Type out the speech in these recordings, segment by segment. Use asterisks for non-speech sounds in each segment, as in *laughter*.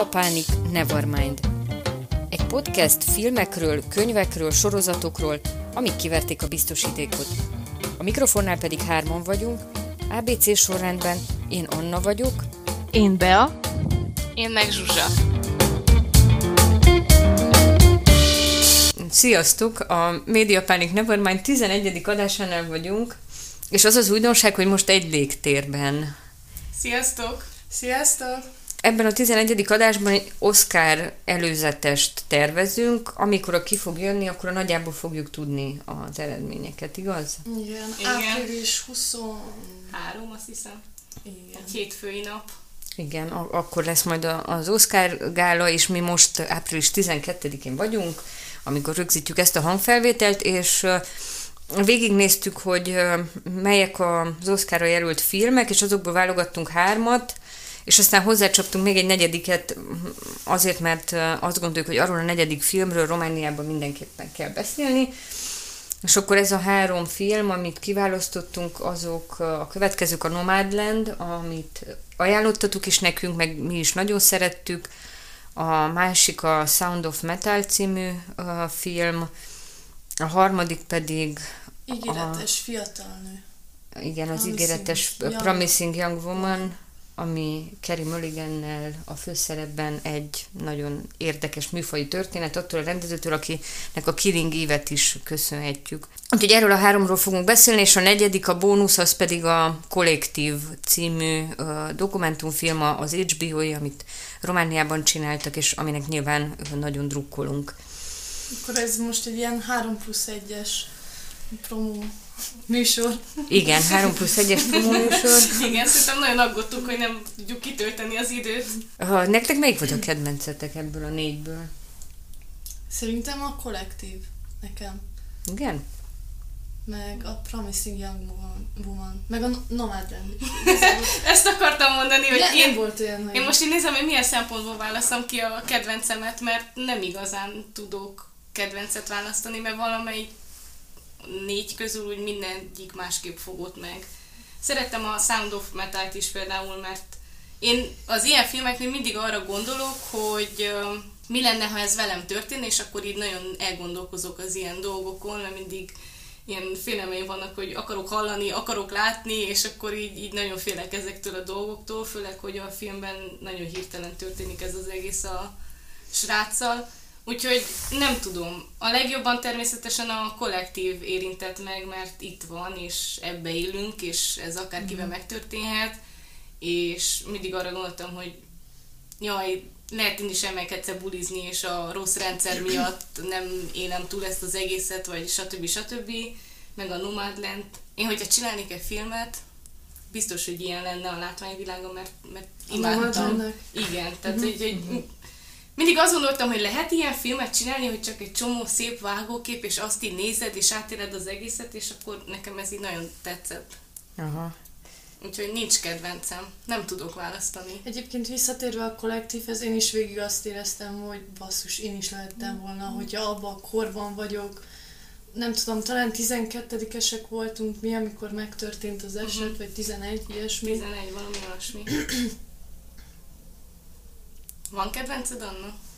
Médiapánik Nevermind. Egy podcast filmekről, könyvekről, sorozatokról, amik kiverték a biztosítékot. A mikrofonnál pedig hárman vagyunk, ABC sorrendben én Anna vagyok, Én Bea. Én meg Zsuzsa. Sziasztok! A Médiapánik Nevermind 11. adásánál vagyunk, és az az újdonság, hogy most egy légtérben. Sziasztok! Sziasztok! Ebben a 11. adásban egy Oscar előzetest tervezünk, amikor a ki fog jönni, akkor a nagyjából fogjuk tudni az eredményeket, igaz? Igen, Igen. április 20... Három, azt hiszem. Igen. Egy hétfői nap. Igen, akkor lesz majd a- az Oscar gála, és mi most április 12-én vagyunk, amikor rögzítjük ezt a hangfelvételt, és végignéztük, hogy melyek az Oscarra jelölt filmek, és azokból válogattunk hármat, és aztán hozzácsaptunk még egy negyediket, azért, mert azt gondoljuk, hogy arról a negyedik filmről Romániában mindenképpen kell beszélni, és akkor ez a három film, amit kiválasztottunk, azok a következők a Nomadland, amit ajánlottatuk is nekünk, meg mi is nagyon szerettük. A másik a Sound of Metal című film, a harmadik pedig Ígéretes fiatal nő. igen, az Promising ígéretes Young- Promising Young Woman, ami Kerry Mulligannel a főszerepben egy nagyon érdekes műfai történet, attól a rendezőtől, akinek a Killing Eve-et is köszönhetjük. Úgyhogy erről a háromról fogunk beszélni, és a negyedik, a bónusz, az pedig a Kollektív című uh, dokumentumfilm az HBO-i, amit Romániában csináltak, és aminek nyilván nagyon drukkolunk. Akkor ez most egy ilyen 3 plusz 1-es promó műsor. Igen, 3 plusz 1-es promóműsor. Igen, szerintem nagyon aggódtunk, hogy nem tudjuk kitölteni az időt. Uh, nektek melyik volt a kedvencetek ebből a négyből? Szerintem a kollektív nekem. Igen? Meg a Promising Young Woman. Meg a No- Nomadland. *laughs* Ezt akartam mondani, hogy De én, nem volt olyan, hogy... én most így nézem, hogy milyen szempontból válaszom ki a kedvencemet, mert nem igazán tudok kedvencet választani, mert valamelyik négy közül úgy mindegyik másképp fogott meg. Szerettem a Sound of Metal-t is például, mert én az ilyen filmeknél mindig arra gondolok, hogy mi lenne, ha ez velem történne, és akkor így nagyon elgondolkozok az ilyen dolgokon, mert mindig ilyen félelmeim vannak, hogy akarok hallani, akarok látni, és akkor így, így nagyon félek ezektől a dolgoktól, főleg, hogy a filmben nagyon hirtelen történik ez az egész a sráccal. Úgyhogy nem tudom. A legjobban természetesen a kollektív érintett meg, mert itt van, és ebbe élünk, és ez akárkivel Mhm. megtörténhet, és mindig arra gondoltam, hogy jaj, lehet én is elmegyek egyszer bulizni, és a rossz rendszer miatt nem élem túl ezt az egészet, vagy stb. stb. Meg a Nomadland. Én, hogyha csinálnék egy filmet, biztos, hogy ilyen lenne a látványvilága, mert, mert imádtam. Igen, tehát hogy, hogy mindig azt gondoltam, hogy lehet ilyen filmet csinálni, hogy csak egy csomó szép vágókép, és azt így nézed, és átéled az egészet, és akkor nekem ez így nagyon tetszett. Aha. Úgyhogy nincs kedvencem, nem tudok választani. Egyébként visszatérve a kollektívhez, én is végig azt éreztem, hogy basszus, én is lehettem volna, hogyha abban a korban vagyok, nem tudom, talán 12-esek voltunk mi, amikor megtörtént az eset, Mhm. vagy 11, ilyesmi. 11, valami olyasmi. *clears throat* Van kedvenced, Anna?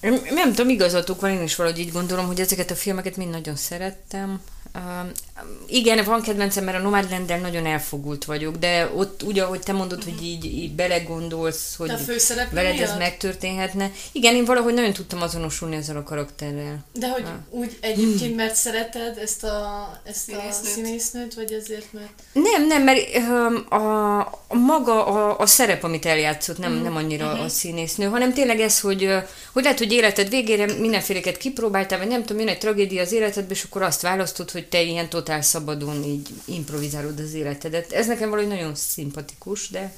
Nem, nem tudom, igazatok van, én is valahogy így gondolom, hogy ezeket a filmeket mind nagyon szerettem. Uh, igen, van kedvencem, mert a Nomadland-del nagyon elfogult vagyok, de ott úgy, ahogy te mondod, hogy így, így belegondolsz, hogy veled ez miatt? megtörténhetne. Igen, én valahogy nagyon tudtam azonosulni ezzel a karakterrel. De hogy Ah. úgy egyébként, mert szereted ezt a, ezt a Színésznőt. színésznőt, vagy ezért, mert... Nem, nem, mert öm, a, a maga a, a szerep, amit eljátszott, nem, nem annyira Mhm. a színésznő, hanem tényleg ez, hogy, hogy lehet, hogy életed végére mindenféleket kipróbáltál, vagy nem tudom, jön egy tragédia az életedbe, és akkor azt választod, hogy te ilyen totál szabadon így improvizálod az életedet. Ez nekem valahogy nagyon szimpatikus, de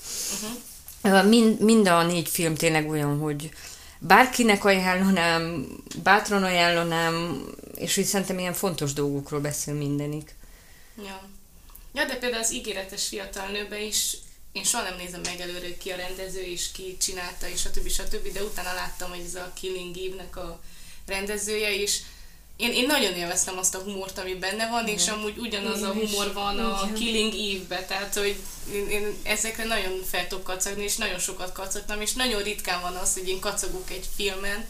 Uh-huh. mind, mind a négy film tényleg olyan, hogy bárkinek ajánlanám, bátran ajánlanám, és így szerintem ilyen fontos dolgokról beszél mindenik. Ja. ja, de például az ígéretes fiatal nőbe is én soha nem nézem meg előre, hogy ki a rendező, és ki csinálta, és stb. stb. De utána láttam, hogy ez a Killing Eve-nek a rendezője is. én, én nagyon élveztem azt a humort, ami benne van, és amúgy ugyanaz Én a humor van a Igen. Killing Eve-be, tehát hogy én, én ezekre nagyon fel tudok kacagni, és nagyon sokat kacagtam, és nagyon ritkán van az, hogy én kacagok egy filmen,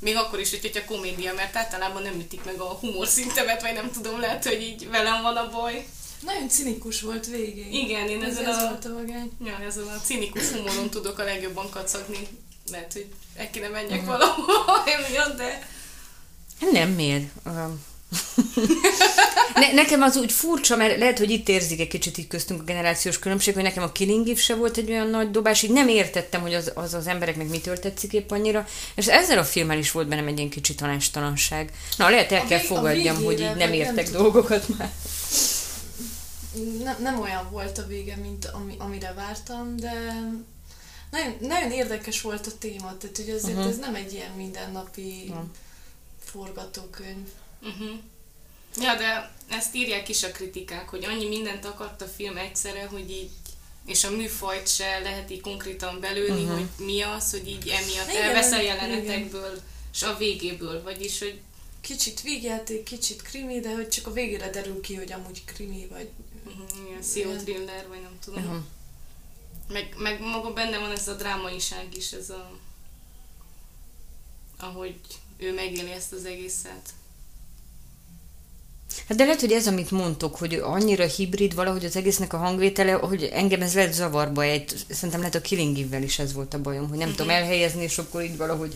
még akkor is, hogy- hogyha komédia, mert általában nem ütik meg a humor szintemet, vagy nem tudom, lehet, hogy így velem van a baj. Nagyon cinikus volt végig. Igen, én ez, ezen ez a, volt a vagány. ja, ezen a cinikus humoron tudok a legjobban kacagni. Lehet, hogy el kéne menjek valahol *laughs* emiatt, de... Nem, miért? Um, ne, nekem az úgy furcsa, mert lehet, hogy itt érzik egy kicsit így köztünk a generációs különbség, hogy nekem a Killing Eve se volt egy olyan nagy dobás, így nem értettem, hogy az az, az embereknek mitől tetszik épp annyira, és ezzel a filmmel is volt bennem egy ilyen kicsi tanástalanság. Na, lehet el kell a fogadjam, hogy végére, így nem nem értek tudom. dolgokat már. Nem, nem olyan volt a vége, mint ami, amire vártam, de nagyon, nagyon érdekes volt a téma, tehát hogy azért uh-huh. ez nem egy ilyen mindennapi Nem. forgatókönyv. Uh-huh. Ja, de ezt írják is a kritikák, hogy annyi mindent akart a film egyszerre, hogy így és a műfajt se lehet így konkrétan belőni, uh-huh. hogy mi az, hogy így emiatt Igen, elvesz a igen. jelenetekből, és a végéből, vagyis, hogy Kicsit vígjáték, kicsit krimi, de hogy csak a végére derül ki, hogy amúgy krimi vagy. Uh-huh, ilyen CO thriller, vagy nem tudom. Uh-huh. Meg, meg maga benne van ez a drámaiság is, ez a ahogy ő megéli ezt az egészet. Hát de lehet, hogy ez, amit mondtok, hogy annyira hibrid valahogy az egésznek a hangvétele, hogy engem ez lehet zavarba egy, szerintem lehet a Killing is ez volt a bajom, hogy nem tudom elhelyezni, és akkor így valahogy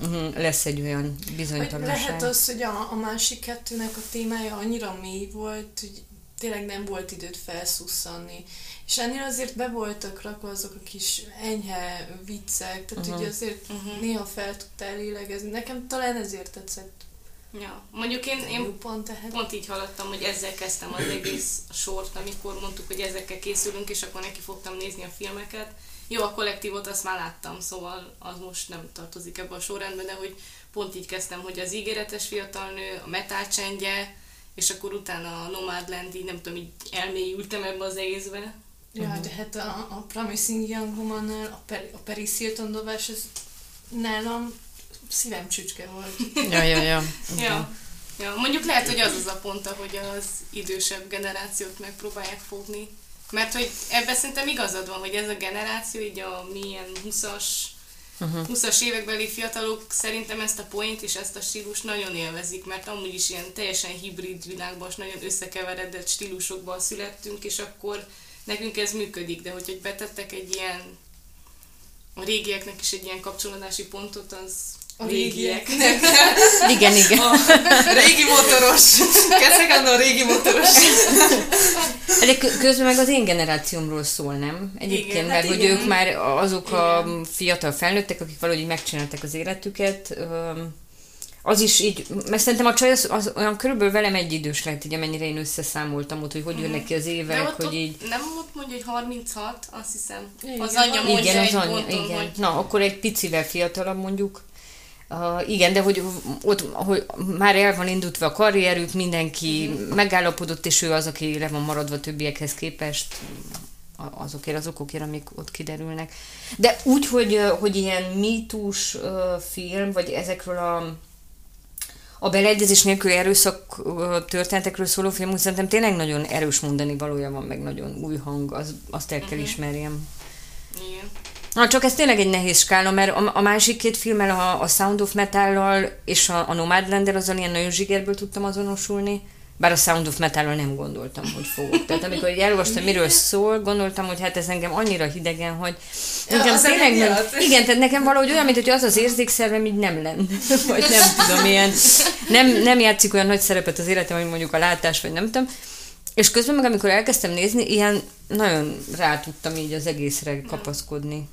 uh, lesz egy olyan bizonytalanság. lehet az, hogy a, a másik kettőnek a témája annyira mély volt, hogy tényleg nem volt időt felszusszanni. És ennél azért be voltak rakva azok a kis enyhe viccek, tehát uh-huh. ugye azért Mhm. uh-huh. néha fel tudtál lélegezni. Nekem talán ezért tetszett Ja. Mondjuk én, én tehát Pont így hallottam, hogy ezzel kezdtem az egész sort, amikor mondtuk, hogy ezekkel készülünk, és akkor neki fogtam nézni a filmeket. Jó, a kollektívot azt már láttam, szóval az most nem tartozik ebbe a sorrendbe, de hogy pont így kezdtem, hogy az ígéretes fiatalnő, a metal csendje, és akkor utána a Nomadland, így nem tudom, így elmélyültem ebbe az egészbe. Ja, Mhm. de hát a, a Promising Young Woman-nál a, per, a Paris Hilton dobás, ez nálam szívem csücske volt. *laughs* Ja, ja, ja. Ja. ja. Mondjuk lehet, hogy az az a pont, hogy az idősebb generációt megpróbálják fogni. Mert hogy ebben szerintem igazad van, hogy ez a generáció, így a milyen 20-as, Uh-huh. 20-as évekbeli fiatalok szerintem ezt a point és ezt a stílust nagyon élvezik, mert amúgy is ilyen teljesen hibrid világban, és nagyon összekeveredett stílusokban születtünk, és akkor nekünk ez működik, de hogy, hogy betettek egy ilyen a régieknek is egy ilyen kapcsolódási pontot, az A régiek. *laughs* Igen, igen. régi motoros. Kezdek a régi motoros. De kö- közben meg az én generációmról szól, nem? Egyébként, Igen, mert hát hogy igen. ők már azok a fiatal felnőttek, akik valahogy megcsinálták az életüket, az is így, mert szerintem a csaj az, az olyan körülbelül velem egy idős lehet, így amennyire én összeszámoltam ott, hogy hogy jönnek ki az De évek, ott, hogy ott így... nem ott mondja, hogy 36, azt hiszem. Igen, az anyja mondja Igen, egy az anyja, ponton, igen. hogy Na, akkor egy picivel fiatalabb mondjuk. Uh, igen, de hogy ott hogy már el van indultva a karrierük, mindenki Mhm. megállapodott, és ő az, aki le van maradva többiekhez képest, azokért az okokért, amik ott kiderülnek. De úgy, hogy, hogy ilyen mítus uh, film, vagy ezekről a a beleegyezés nélküli erőszak történetekről szóló film, úgy szerintem tényleg nagyon erős mondani valója van, meg nagyon új hang, az, azt el kell Mhm. ismerjem. igen. Na, csak ez tényleg egy nehéz skála, mert a, a másik két filmmel, a, a Sound of Metal-lal és a, a Nomadland-el azzal ilyen nagyon zsigerből tudtam azonosulni, bár a Sound of Metal-ról nem gondoltam, hogy fogok. Tehát amikor elolvastam, miről szól, gondoltam, hogy hát ez engem annyira hidegen, hogy Ja, nekem az tényleg nem, igen, tehát nekem valahogy olyan, mint hogy az az érzékszervem így nem lenne. *laughs* Vagy nem tudom, ilyen, nem, nem játszik olyan nagy szerepet az életem, hogy mondjuk a látás, vagy nem tudom. És közben meg, amikor elkezdtem nézni, ilyen nagyon rá tudtam így az egészre kapaszkodni.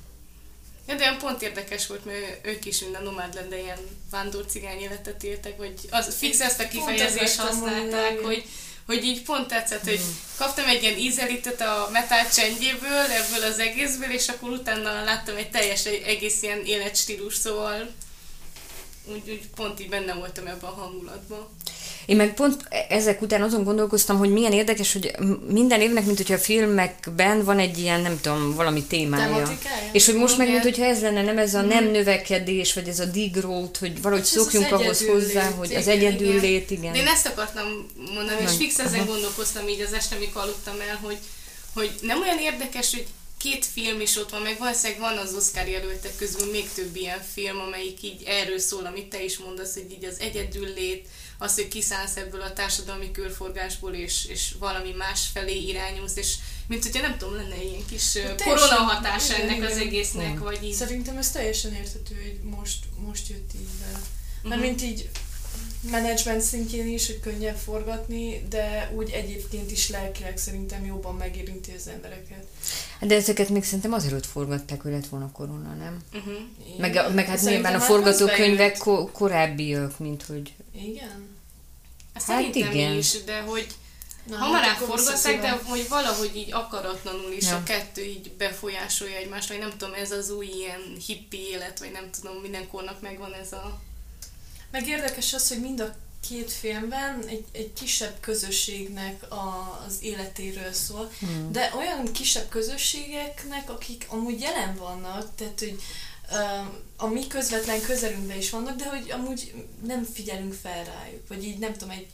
Ja, de olyan pont érdekes volt, mert ők is mind a Nomadland ilyen vándor cigány életet éltek, vagy az fix ezt a kifejezést használták, mondani. hogy, hogy így pont tetszett, hogy kaptam egy ilyen ízelítet a metal csendjéből, ebből az egészből, és akkor utána láttam egy teljes, egy egész ilyen életstílus, szóval úgy, úgy pont így benne voltam ebben a hangulatban. Én meg pont ezek után azon gondolkoztam, hogy milyen érdekes, hogy minden évnek, mint hogyha a filmekben van egy ilyen, nem tudom, valami témája. Tematikája? És hogy most meg, mint hogyha ez lenne, nem ez a nem növekedés, vagy ez a degrowth, hogy valahogy Hát szokjunk ahhoz hozzá, hogy az egyedüllét, igen. De én ezt akartam mondani, és fix ezen aha. gondolkoztam így az este, amikor aludtam el, hogy, hogy nem olyan érdekes, hogy két film is ott van, meg valószínűleg van az Oscar jelöltek közül még több ilyen film, amelyik így erről szól, amit te is mondasz, hogy így az egyedüllét, az, hogy kiszállsz ebből a társadalmi körforgásból, és, és valami más felé irányulsz, és mint hogyha nem tudom, lenne ilyen kis ö, Teljesen- korona hatása igen, ennek az egésznek, Igen. vagy így. Szerintem ez teljesen érthető, hogy most, most jött így be. Mert Mhm. mint így menedzsment szintjén is, hogy könnyebb forgatni, de úgy egyébként is lelkileg szerintem jobban megérinti az embereket. De ezeket még szerintem azért forgatták, hogy lett volna korona, nem? Uh-huh. Meg, meg hát nyilván a már forgatókönyvek ko- korábbiak, mint hogy... Igen? Hát Hát szerintem igen. is, de hogy Na, Hamarabb hát forgatták, de hogy valahogy így akaratlanul is Ja. a kettő így befolyásolja egymást, vagy nem tudom, ez az új ilyen hippi élet, vagy nem tudom, mindenkornak megvan ez a... Meg érdekes az, hogy mind a két filmben egy, egy kisebb közösségnek a, az életéről szól, Hmm. de olyan kisebb közösségeknek, akik amúgy jelen vannak, tehát hogy a mi közvetlen közelünkben is vannak, de hogy amúgy nem figyelünk fel rájuk, vagy így nem tudom, egy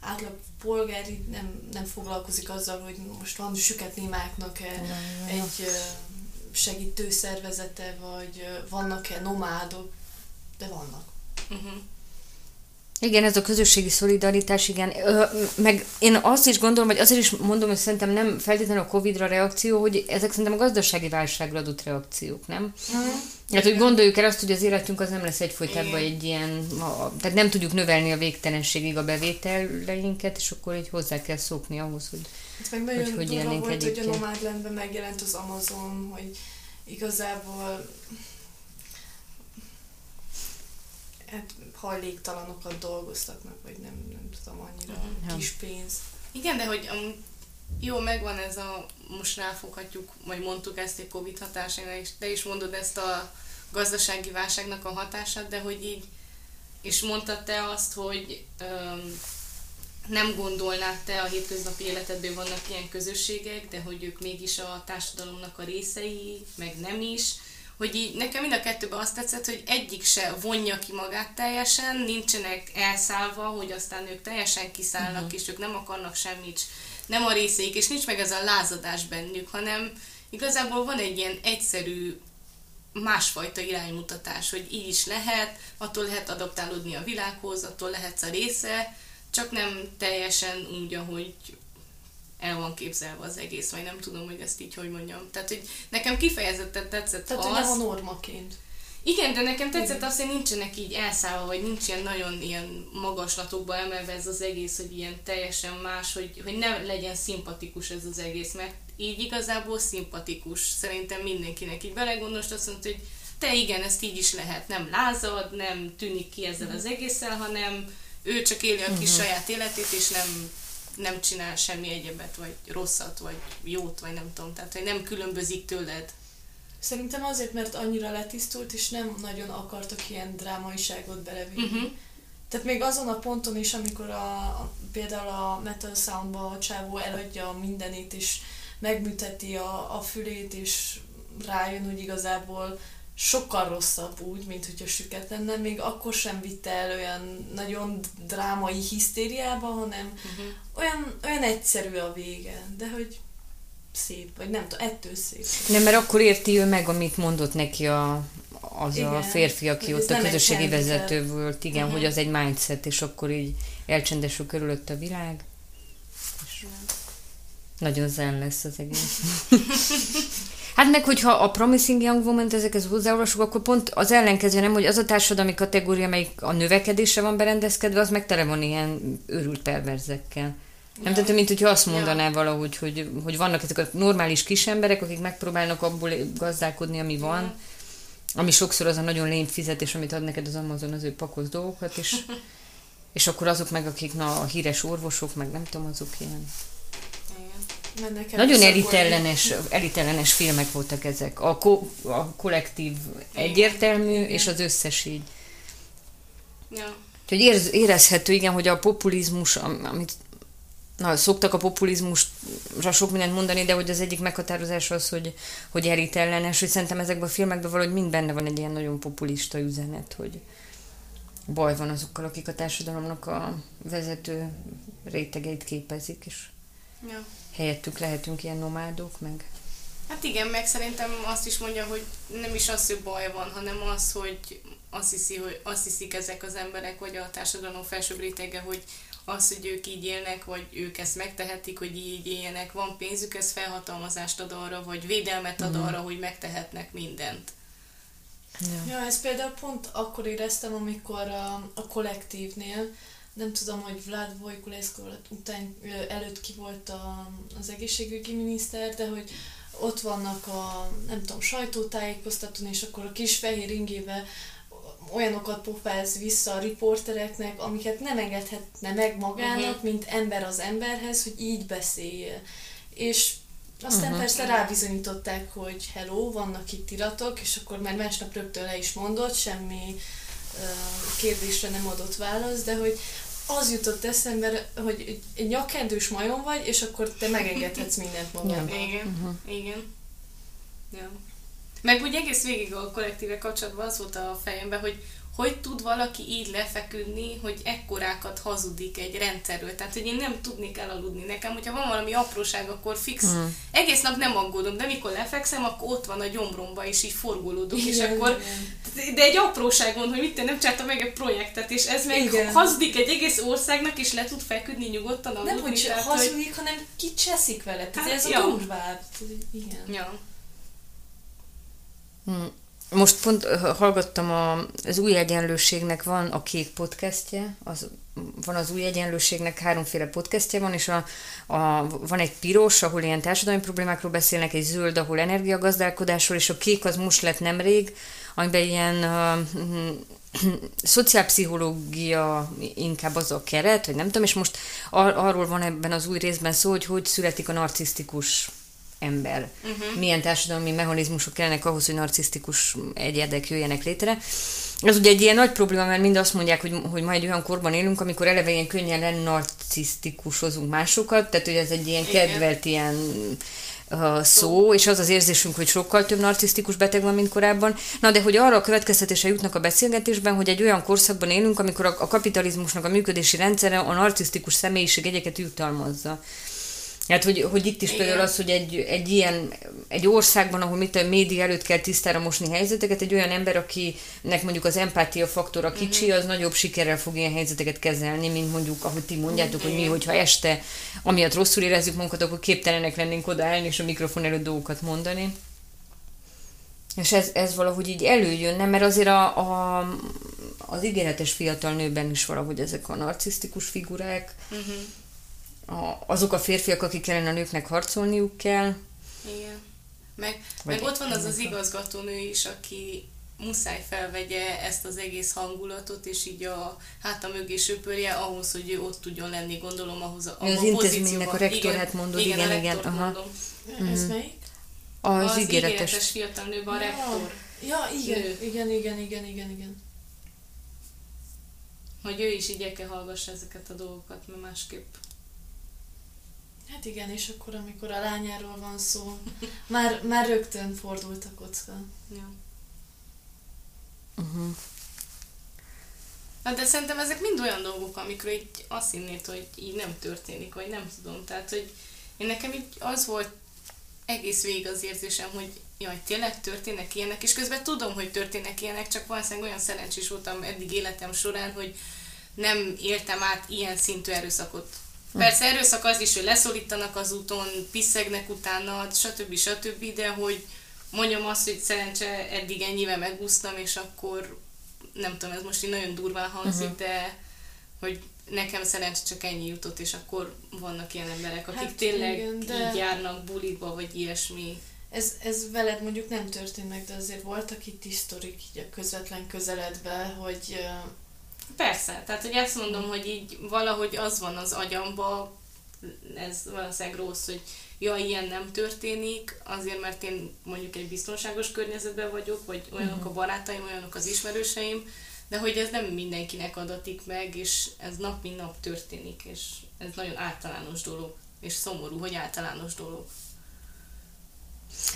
átlag polgár így nem, nem foglalkozik azzal, hogy most van süket némáknak-e egy segítő szervezete, vagy vannak-e nomádok, de vannak. Uh-huh. Igen, ez a közösségi szolidaritás, igen. Ö, meg én azt is gondolom, hogy azért is mondom, hogy szerintem nem feltétlenül a Covid-ra reakció, hogy ezek szerintem a gazdasági válságra adott reakciók, nem? Hát, hogy gondoljuk el azt, hogy az életünk az nem lesz egyfolytában egy ilyen, a- tehát nem tudjuk növelni a végtelenségig a bevételeinket, és akkor így hozzá kell szokni ahhoz, hogy Hát meg nagyon Hogy hogy durva volt, hogy a egyébként. Nomadlandben megjelent az Amazon, hogy igazából hát hajléktalanokat dolgoztak meg, vagy nem, nem tudom, annyira Ja. kis pénz. Igen, de hogy um, jó, megvan ez a, most ráfoghatjuk, vagy mondtuk ezt egy Covid hatására, és te is mondod ezt a gazdasági válságnak a hatását, de hogy így, és mondtad te azt, hogy um, nem gondolnád te a hétköznapi életedben vannak ilyen közösségek, de hogy ők mégis a társadalomnak a részei, meg nem is, hogy így nekem mind a kettőben azt tetszett, hogy egyik se vonja ki magát teljesen, nincsenek elszállva, hogy aztán ők teljesen kiszállnak, uh-huh. és ők nem akarnak semmit, nem a részeik, és nincs meg ez a lázadás bennük, hanem igazából van egy ilyen egyszerű másfajta iránymutatás, hogy így is lehet, attól lehet adaptálódni a világhoz, attól lehetsz a része, csak nem teljesen úgy, ahogy el van képzelve az egész, vagy nem tudom, hogy ezt így hogy mondjam. Tehát, hogy nekem kifejezetten tetszett Tehát, az... hogy nem a normaként. Igen, de nekem tetszett Igen. az, hogy nincsenek így elszállva, vagy nincs ilyen nagyon ilyen magaslatokba emelve ez az egész, hogy ilyen teljesen más, hogy, hogy ne legyen szimpatikus ez az egész, mert így igazából szimpatikus. Szerintem mindenkinek így belegondolsz, azt mondta, hogy te igen, ezt így is lehet, nem lázad, nem tűnik ki ezzel az egésszel, hanem ő csak éli a kis saját életét, és nem, nem csinál semmi egyebet, vagy rosszat, vagy jót, vagy nem tudom, tehát hogy nem különbözik tőled. Szerintem azért, mert annyira letisztult, és nem nagyon akartak ilyen drámaiságot belevinni. Uh-huh. Tehát még azon a ponton is, amikor a, a, például a Metal Soundba a csávó eladja mindenét, és megműteti a, a fülét, és rájön, hogy igazából sokkal rosszabb úgy, mint hogyha süket lenne, még akkor sem vitte el olyan nagyon drámai hisztériába, hanem Uh-huh. olyan, olyan egyszerű a vége, de hogy szép, vagy nem tudom, ettől szép. Nem, mert akkor érti ő meg, amit mondott neki a, az Igen, a férfi, aki ott a közösségi vezető volt, igen, Mhm. hogy az egy mindset, és akkor így elcsendesül körülött a világ. És nagyon zen lesz az egész. *laughs* Hát meg, hogyha a Promising Young Woman-t ezekhez hozzáolvasok, akkor pont az ellenkező, nem, hogy az a társadalmi kategória, amelyik a növekedésre van berendezkedve, az meg tele van ilyen őrült perverzekkel. Nem, tehát mint hogyha azt mondaná ja. valahogy, hogy, hogy vannak ezek a normális kis emberek, akik megpróbálnak abból gazdálkodni, ami van, Ja. ami sokszor az a nagyon lém fizetés, amit ad neked az Amazon az ő pakos dolgokat, és, *laughs* és akkor azok meg, akik na, a híres orvosok, meg nem tudom, azok ilyen. Nagyon elitellenes, elitellenes filmek voltak ezek. A, ko, a kollektív egyértelmű, Igen. és az összes így. Ja. Úgyhogy érz, érezhető, igen, hogy a populizmus, amit na, szoktak a populizmusra sok mindent mondani, de hogy az egyik meghatározás az, hogy, hogy elit ellenes, hogy szerintem ezekben a filmekben valahogy mind benne van egy ilyen nagyon populista üzenet, hogy baj van azokkal, akik a társadalomnak a vezető rétegeit képezik, és ja. helyettük lehetünk ilyen nomádok, meg Hát igen, meg szerintem azt is mondja, hogy nem is az, hogy baj van, hanem az, hogy azt, hiszi, hogy azt hiszik ezek az emberek, vagy a társadalom felsőbb rétege, hogy az, hogy ők így élnek, vagy ők ezt megtehetik, hogy így éljenek, van pénzük, ez felhatalmazást ad arra, vagy védelmet ad mm. arra, hogy megtehetnek mindent. Ja. ja, ezt például pont akkor éreztem, amikor a, a kollektívnél, nem tudom, hogy Vlad Vojkulescu után előtt ki volt a, az egészségügyi miniszter, de hogy ott vannak a, nem tudom, sajtótájékoztatón, és akkor a kis fehér ingével olyanokat pofáz vissza a riportereknek, amiket nem engedhetne meg magának, uh-huh. mint ember az emberhez, hogy így beszélje. És aztán uh-huh. persze rábizonyították, hogy hello, vannak itt iratok, és akkor már másnap rögtön le is mondott, semmi kérdésre nem adott választ, de hogy az jutott eszembe, hogy egy nyakendős majom vagy, és akkor te megengedhetsz mindent magadnak. Igen, uh-huh. igen. Ja. Meg úgy egész végig a kollektíve kapcsolatban az volt a fejemben, hogy hogy tud valaki így lefeküdni, hogy ekkorákat hazudik egy rendszerről. Tehát, hogy én nem tudnék elaludni. Nekem, hogyha van valami apróság, akkor fix. Mm. Egész nap nem aggódom, de mikor lefekszem, akkor ott van a gyomromba, és így forgolódok, igen, és akkor... Igen. De egy apróságon, hogy mit nem csináltam meg egy projektet, és ez meg igen. hazudik egy egész országnak, és le tud feküdni nyugodtan aludni. Nem, hogy tehát, hazudik, hogy... hanem kicseszik vele. Tehát hát, ez ja. a durvább. Igen. Ja. Hmm. Most pont hallgattam, a, az új egyenlőségnek van a kék podcastje, az, van az új egyenlőségnek háromféle podcastje van, és a, a, van egy piros, ahol ilyen társadalmi problémákról beszélnek, egy zöld, ahol energiagazdálkodásról, és a kék az most lett nemrég, amiben ilyen uh, *clears throat* szociálpszichológia inkább az a keret, vagy nem tudom, és most ar- arról van ebben az új részben szó, hogy hogy születik a narcisztikus ember. Uh-huh. Milyen társadalmi mechanizmusok kellenek ahhoz, hogy narcisztikus egyedek jöjjenek létre. Ez ugye egy ilyen nagy probléma, mert mind azt mondják, hogy, hogy ma egy olyan korban élünk, amikor eleve ilyen könnyen legnarcisztikusozunk másokat, tehát hogy ez egy ilyen Igen. kedvelt ilyen uh, szó, és az az érzésünk, hogy sokkal több narcisztikus beteg van, mint korábban. Na, de hogy arra a következtetése jutnak a beszélgetésben, hogy egy olyan korszakban élünk, amikor a, a kapitalizmusnak a működési rendszere a narcisztikus személyiség egyeket jutalmazza. Hát, hogy, hogy itt is Igen. például az, hogy egy, egy ilyen, egy országban, ahol mit a média előtt kell tisztára mosni helyzeteket, egy olyan ember, akinek mondjuk az empátia faktora kicsi, uh-huh. az nagyobb sikerrel fog ilyen helyzeteket kezelni, mint mondjuk, ahogy ti mondjátok, hogy mi, hogyha este amiatt rosszul érezzük magunkat, akkor képtelenek lennénk odaállni és a mikrofon előtt dolgokat mondani. És ez, ez valahogy így előjönne, mert azért a, a, az ígéretes fiatal nőben is valahogy ezek a narcisztikus figurák, uh-huh a, azok a férfiak, akik ellen a nőknek harcolniuk kell. Igen. Meg, meg ott van az az igazgatónő is, aki muszáj felvegye ezt az egész hangulatot, és így a háta mögé söpörje ahhoz, hogy ő ott tudjon lenni, gondolom, ahhoz a, az intézménynek a rektorát mondod, igen, igen, igen. Aha. Mondom. Ez mhm. melyik? Az, az ígéretes. ígéretes fiatal nőben a rektor. Ja, igen, nő. igen, igen, igen, igen, igen. Hogy ő is így kell hallgassa ezeket a dolgokat, mert másképp Hát igen, és akkor, amikor a lányáról van szó, már, már rögtön fordult a kocka. Ja. Uh-huh. Na, de szerintem ezek mind olyan dolgok, amikről így azt hinnéd, hogy így nem történik, vagy nem tudom. Tehát, hogy én nekem így az volt egész végig az érzésem, hogy jaj, tényleg történnek ilyenek, és közben tudom, hogy történnek ilyenek, csak valószínűleg olyan szerencsés voltam eddig életem során, hogy nem éltem át ilyen szintű erőszakot Persze erőszak az is, hogy leszorítanak az úton, piszegnek utána, stb. stb. De hogy mondjam azt, hogy szerencse eddig ennyivel megúsztam, és akkor nem tudom, ez most így nagyon durván hangzik, uh-huh. de hogy nekem szerencsé csak ennyi jutott, és akkor vannak ilyen emberek, akik hát, tényleg igen, de... így járnak bulitba, vagy ilyesmi. Ez, ez veled mondjuk nem történt meg, de azért voltak itt sztorik így a közvetlen közeledben, hogy Persze, tehát hogy ezt mondom, hogy így valahogy az van az agyamba, ez valószínűleg rossz, hogy ja, ilyen nem történik, azért mert én mondjuk egy biztonságos környezetben vagyok, vagy olyanok a mhm. barátaim, olyanok az ismerőseim, de hogy ez nem mindenkinek adatik meg, és ez nap mint nap történik, és ez nagyon általános dolog, és szomorú, hogy általános dolog.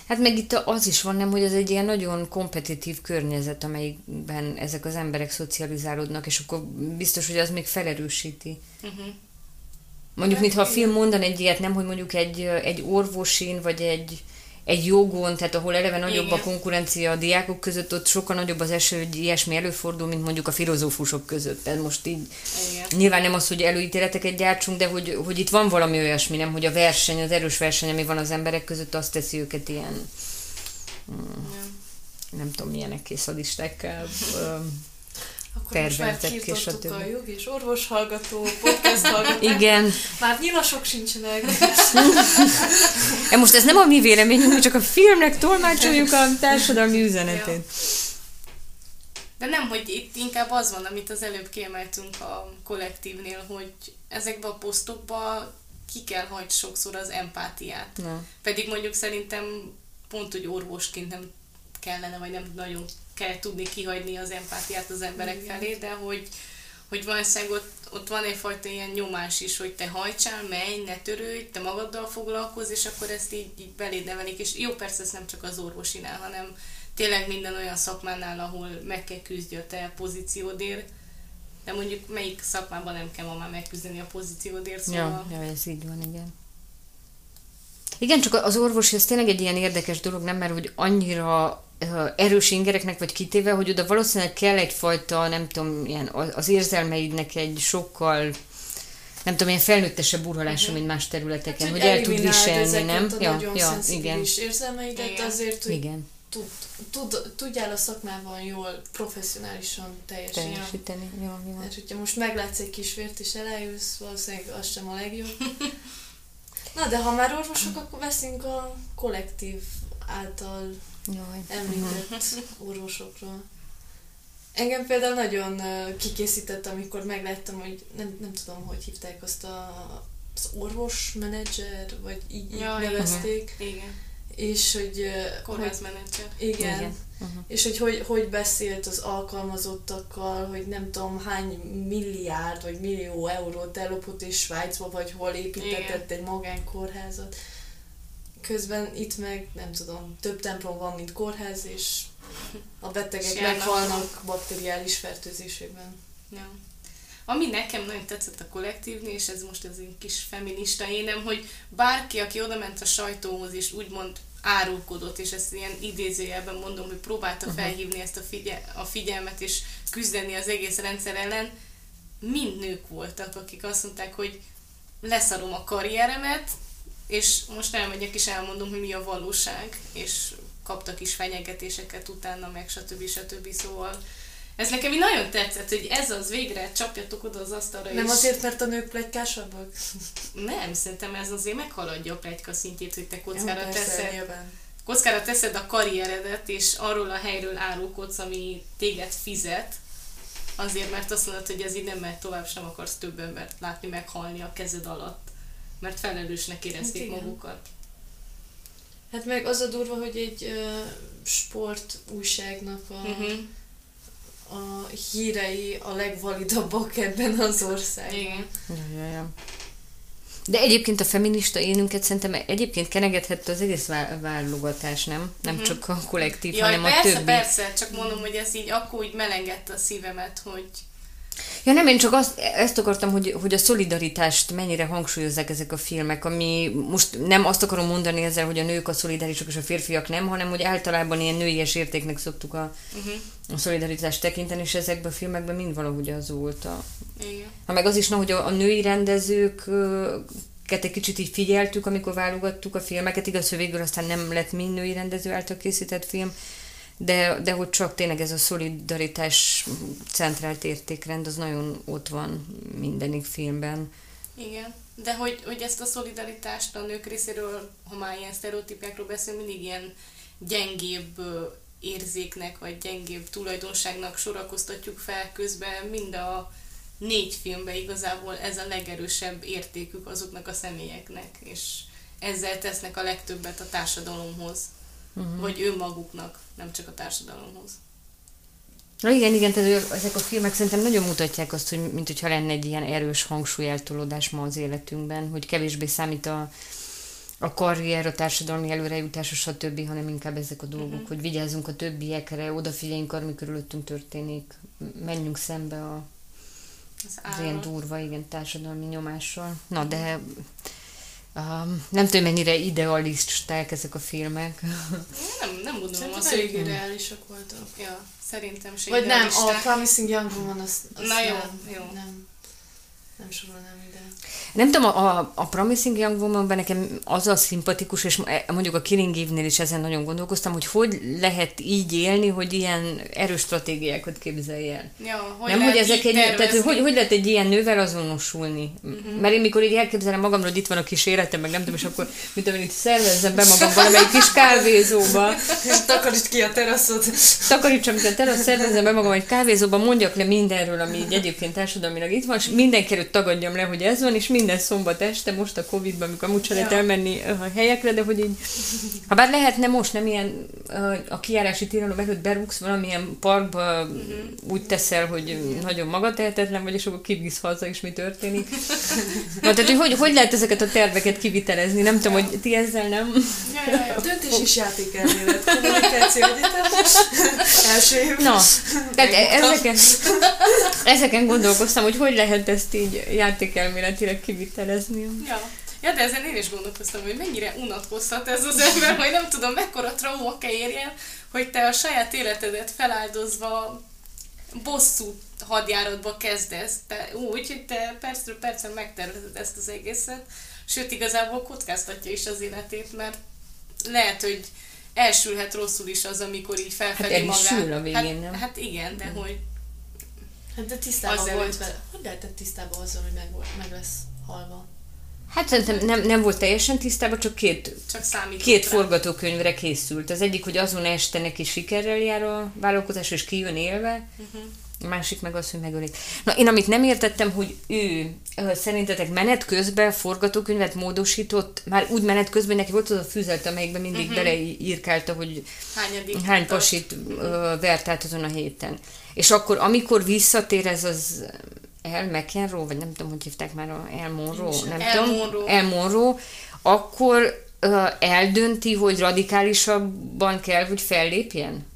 Hát meg itt az is van, nem, hogy ez egy ilyen nagyon kompetitív környezet, amelyikben ezek az emberek szocializálódnak, és akkor biztos, hogy az még felerősíti. Uh-huh. Mondjuk, mintha a film mondan egy ilyet, nem, hogy mondjuk egy, egy orvosin, vagy egy, egy jogon, tehát ahol eleve nagyobb Igen. a konkurencia a diákok között, ott sokkal nagyobb az eső, hogy ilyesmi előfordul, mint mondjuk a filozófusok között. Tehát most így Igen. nyilván nem az, hogy előítéleteket gyártsunk, de hogy, hogy itt van valami olyasmi, nem, hogy a verseny, az erős verseny, ami van az emberek között, azt teszi őket ilyen, hmm, nem tudom, milyenek készadistekkel. *laughs* Akkor most már kiirtottuk a jog és orvos hallgató, podcast hallgató. Igen. Már nyilasok sincsenek. *laughs* e most ez nem a mi véleményünk, mi csak a filmnek tolmácsoljuk a társadalmi üzenetét. Ja. De nem, hogy itt inkább az van, amit az előbb kiemeltünk a kollektívnél, hogy ezekben a posztokban ki kell hagyd sokszor az empátiát. Na. Pedig mondjuk szerintem pont, hogy orvosként nem kellene, vagy nem nagyon kell tudni kihagyni az empátiát az emberek Igen. felé, de hogy, hogy valószínűleg ott, ott van egyfajta ilyen nyomás is, hogy te hajtsál, menj, ne törődj, te magaddal foglalkozz, és akkor ezt így, így beléd nevelik. És jó, persze ez nem csak az orvosinál, hanem tényleg minden olyan szakmánál, ahol meg kell küzdj a te pozíciódért, de mondjuk melyik szakmában nem kell ma már megküzdeni a pozíciódért, szóval... Ja, ja, ez így van, igen. Igen, csak az orvos, ez tényleg egy ilyen érdekes dolog, nem, mert hogy annyira erős ingereknek vagy kitéve, hogy oda valószínűleg kell egyfajta, nem tudom, ilyen az érzelmeidnek egy sokkal nem tudom, ilyen felnőttesebb urhalása, uh-huh. mint más területeken, hát, hogy, hogy el tud viselni, nem? A ja, ja, igen. érzelmeidet igen. azért, hogy igen. Tud, tud, tudjál a szakmában jól, professzionálisan teljesíteni. Teljesíteni, jó, jó. Hát, hogyha most meglátsz egy kisvért és elájulsz, valószínűleg az sem a legjobb. *laughs* Na, de ha már orvosok, akkor veszünk a kollektív által Jaj. említett uh-huh. orvosokról. Engem például nagyon kikészített, amikor megláttam, hogy nem, nem tudom, hogy hívták azt a, az orvos menedzser, vagy így, ja, nevezték. Igen. igen. És hogy... Kórházmenedzser. Igen. igen. Uh-huh. És hogy, hogy hogy beszélt az alkalmazottakkal, hogy nem tudom hány milliárd vagy millió eurót ellopott és Svájcba vagy hol építetett igen. egy magánkórházat közben itt meg, nem tudom, több templom van, mint kórház, és a betegek meghalnak bakteriális fertőzésében. Ja. Ami nekem nagyon tetszett a kollektívni, és ez most az én kis feminista énem, hogy bárki, aki oda ment a sajtóhoz, és úgymond árulkodott, és ezt ilyen idézőjelben mondom, hogy próbálta felhívni ezt a, figyel- a figyelmet, és küzdeni az egész rendszer ellen, mind nők voltak, akik azt mondták, hogy leszarom a karrieremet, és most elmegyek és elmondom, hogy mi a valóság, és kaptak is fenyegetéseket utána, meg stb. stb. Szóval ez nekem így nagyon tetszett, hogy ez az végre csapjatok oda az asztalra. Nem és... azért, mert a nők plegykásabbak? Nem, szerintem ez azért meghaladja a plegyka szintjét, hogy te kockára Jó, teszed. Kockára teszed a karrieredet, és arról a helyről árulkodsz, ami téged fizet, azért, mert azt mondod, hogy ez így nem mehet tovább, sem akarsz több embert látni meghalni a kezed alatt mert felelősnek érezték hát magukat. Hát meg az a durva, hogy egy uh, sport újságnak a, uh-huh. a hírei a legvalidabbak ebben az országban. Igen. Ja, ja, ja. De egyébként a feminista énünket szerintem egyébként kenegethette az egész válogatás, nem? Nem uh-huh. csak a kollektív, Jaj, hanem persze, a többi. persze, csak mondom, hogy ez így akkor úgy melengedte a szívemet, hogy Ja nem, én csak azt, ezt akartam, hogy, hogy a szolidaritást mennyire hangsúlyozzák ezek a filmek, ami most nem azt akarom mondani ezzel, hogy a nők a szolidárisok és a férfiak nem, hanem hogy általában ilyen nőies értéknek szoktuk a, uh-huh. a szolidaritást tekinteni, és ezekben a filmekben mind valahogy az volt. A... Igen. Ha meg az is, na, hogy a, a női rendezők egy kicsit így figyeltük, amikor válogattuk a filmeket, igaz, hogy végül aztán nem lett mind női rendező által készített film, de, de hogy csak tényleg ez a szolidaritás centrált értékrend, az nagyon ott van mindenik filmben. Igen, de hogy, hogy ezt a szolidaritást a nők részéről, ha már ilyen sztereotípiákról beszélünk, mindig ilyen gyengébb érzéknek, vagy gyengébb tulajdonságnak sorakoztatjuk fel, közben mind a négy filmben igazából ez a legerősebb értékük azoknak a személyeknek, és ezzel tesznek a legtöbbet a társadalomhoz uh-huh. vagy önmaguknak, nem csak a társadalomhoz. Na igen, igen, tehát ezek a filmek szerintem nagyon mutatják azt, hogy mint hogyha lenne egy ilyen erős hangsúlyeltolódás ma az életünkben, hogy kevésbé számít a, a karrier, a társadalmi előrejutás, stb., hanem inkább ezek a dolgok, uh-huh. hogy vigyázzunk a többiekre, odafigyeljünk arra, mi körülöttünk történik, menjünk szembe a, az, az ilyen durva, igen, társadalmi nyomással. Na, de Um, nem tudom, mennyire idealisták ezek a filmek. Nem, nem gondolom azt, hogy ideálisak voltak. Ja, szerintem sem Vagy nem, a Promising Young Woman az, az Na jó, nem, jó. Nem, nem sorolnám ide. Nem tudom, a, a, a Promising Young woman nekem az a szimpatikus, és mondjuk a Killing Eve-nél is ezen nagyon gondolkoztam, hogy hogy lehet így élni, hogy ilyen erős stratégiákat képzelj el. Ja, hogy nem, hogy ezek egy, tehát, hogy, hogy lehet egy ilyen nővel azonosulni? Uh-huh. Mert én mikor így elképzelem magamról, hogy itt van a kis életem, meg nem tudom, és akkor mint amit szervezzem be magam valamelyik kis kávézóba. *laughs* Takarítsd ki a teraszot. Takarítsam ki a teraszt, szervezzem be magam egy kávézóba, mondjak le mindenről, ami egyébként társadalmilag itt van, és mindenkiről tagadjam le, hogy ez van, és minden szombat este, most a Covid-ban, amikor amúgy lehet ja. elmenni a helyekre, de hogy így, ha bár lehetne most, nem ilyen a kiárási tilalom előtt berúgsz valamilyen parkba, uh-huh. úgy teszel, hogy nagyon magatehetetlen vagy, és akkor kivisz haza, és mi történik. Na, tehát, hogy, hogy hogy lehet ezeket a terveket kivitelezni? Nem tudom, ja. hogy ti ezzel nem... Ja, ja, ja. Döntés is játékelmélet, kommunikáció első év. Na, tehát ezeken, ezeken gondolkoztam, hogy hogy lehet ezt így játékelméletileg kivitelezni. Ja. Ja, de ezen én is gondolkoztam, hogy mennyire unatkozhat ez az ember, hogy nem tudom, mekkora trauma kell érjen, hogy te a saját életedet feláldozva bosszú hadjáratba kezdesz, te, úgy, hogy te percről percen megtervezed ezt az egészet, sőt igazából kockáztatja is az életét, mert lehet, hogy elsülhet rosszul is az, amikor így felfedi hát magát. Sül a végén, hát, nem? Hát igen, de hogy Hát de tisztában volt vele. Hogy lehetett tisztában azzal, hogy meg, meg lesz halva? Hát szerintem nem, nem volt teljesen tisztában, csak két, csak két forgatókönyvre készült. Az egyik, hogy azon este neki sikerrel jár a vállalkozás, és kijön élve. Uh-huh. A másik meg az, hogy megölik. Na, én amit nem értettem, hogy ő szerintetek menet közben forgatókönyvet módosított, már úgy menet közben neki volt az a füzet, amelyikben mindig uh-huh. beleírkálta, hogy Hányadik hány pasit uh, vert át azon a héten. És akkor, amikor visszatér ez az El McEnroe, vagy nem tudom, hogy hívták már El Monroe, nem El tudom, Monroe. El Monroe, akkor uh, eldönti, hogy radikálisabban kell, hogy fellépjen?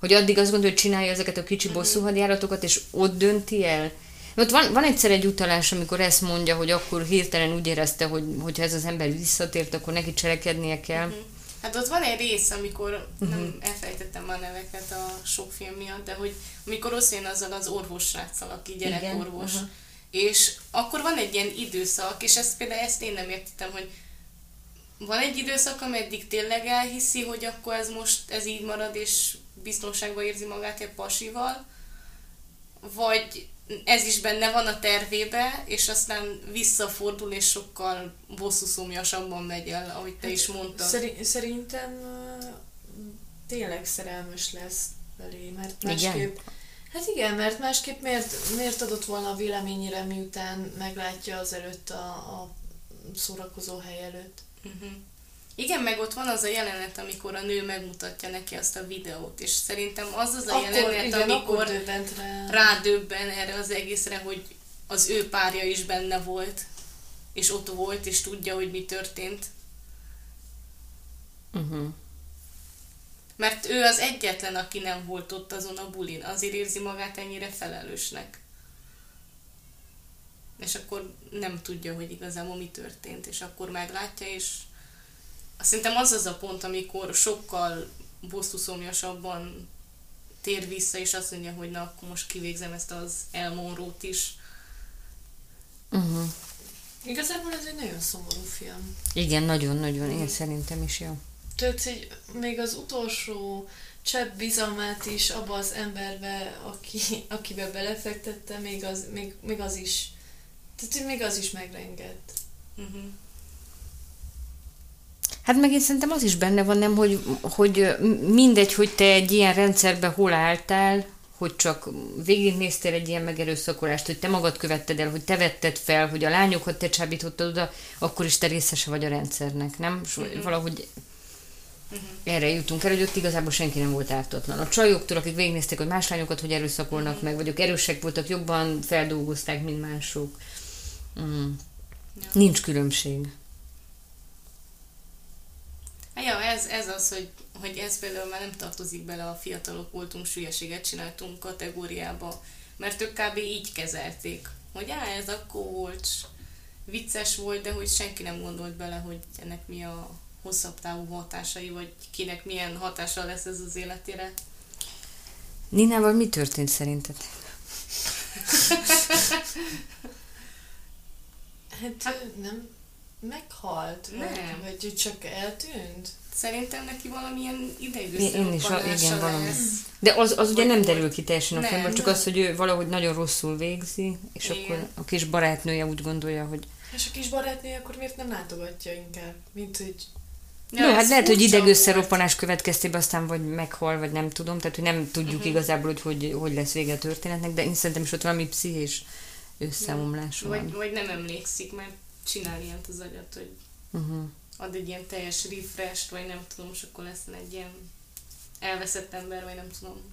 Hogy addig azt gondolja, hogy csinálja ezeket a kicsi bosszúhadjáratokat, és ott dönti el? Ott van, van egyszer egy utalás, amikor ezt mondja, hogy akkor hirtelen úgy érezte, hogy hogyha ez az ember visszatért, akkor neki cselekednie kell. Uh-huh. Hát ott van egy rész, amikor, nem elfelejtettem a neveket a sok film miatt, de hogy amikor jön azzal az orvosráccal, aki gyerekorvos, Igen, uh-huh. és akkor van egy ilyen időszak, és ezt például ezt én nem értettem, hogy van egy időszak, ameddig tényleg elhiszi, hogy akkor ez most ez így marad, és biztonságban érzi magát egy pasival, vagy ez is benne van a tervébe, és aztán visszafordul, és sokkal bosszúszomjasabban megy el, ahogy te is mondtad. Szeri- szerintem tényleg szerelmes lesz belé, mert másképp... Igen? Hát igen, mert másképp miért, miért adott volna a véleményére, miután meglátja az előtt a, a szórakozó hely előtt? Uh-huh. Igen, meg ott van az a jelenet, amikor a nő megmutatja neki azt a videót, és szerintem az az a Akkor, jelenet, igen, amikor rá. rádöbben erre az egészre, hogy az ő párja is benne volt, és ott volt, és tudja, hogy mi történt. Uh-huh. Mert ő az egyetlen, aki nem volt ott azon a bulin, azért érzi magát ennyire felelősnek. És akkor nem tudja, hogy igazából mi történt, és akkor meglátja, és szerintem az az a pont, amikor sokkal bosszúszomjasabban tér vissza, és azt mondja, hogy na, akkor most kivégzem ezt az elmonrót is. Uh-huh. Igazából ez egy nagyon szomorú film. Igen, nagyon-nagyon, én szerintem is jó. Tehát, hogy még az utolsó csepp bizalmát is abba az emberbe, aki, akibe belefektette, még az, még, még az is, tehát még az is megrengett. Uh-huh. Hát meg én szerintem az is benne van, nem, hogy, hogy mindegy, hogy te egy ilyen rendszerben hol álltál, hogy csak végignéztél egy ilyen megerőszakolást, hogy te magad követted el, hogy te vetted fel, hogy a lányokat te csábítottad oda, akkor is te részese vagy a rendszernek, nem? És Mhm. valahogy Uh-huh. Erre jutunk el, hogy ott igazából senki nem volt ártatlan. A csajoktól, akik végignézték, hogy más lányokat hogy erőszakolnak uh-huh. meg, vagy ők erősek voltak, jobban feldolgozták, mint mások. Ja. Nincs különbség. Ja, ez, ez az, hogy, hogy ez például már nem tartozik bele a fiatalok voltunk, sülyeséget csináltunk kategóriába, mert ők kb. így kezelték, hogy á, ez akkor volt, vicces volt, de hogy senki nem gondolt bele, hogy ennek mi a hosszabb távú hatásai, vagy kinek milyen hatása lesz ez az életére. Ninával mi történt szerinted? *laughs* hát nem meghalt, nem. Vagy, vagy csak eltűnt. Szerintem neki valamilyen ideiglenes Én is, igen, valami. De az, az ugye nem derül ki teljesen a filmben, csak az, hogy ő valahogy nagyon rosszul végzi, és igen. akkor a kis barátnője úgy gondolja, hogy... És a kis barátnője akkor miért nem látogatja inkább, mint hogy Ja, no, hát lehet, hogy idegösszeroppanás következtében aztán vagy meghal, vagy nem tudom, tehát hogy nem tudjuk uh-huh. igazából, hogy, hogy hogy lesz vége a történetnek, de én szerintem is ott valami pszichés összeomlás van. Vagy, vagy nem emlékszik, mert csinál ilyet az agyat, hogy uh-huh. ad egy ilyen teljes refresh vagy nem tudom, és akkor lesz egy ilyen elveszett ember, vagy nem tudom.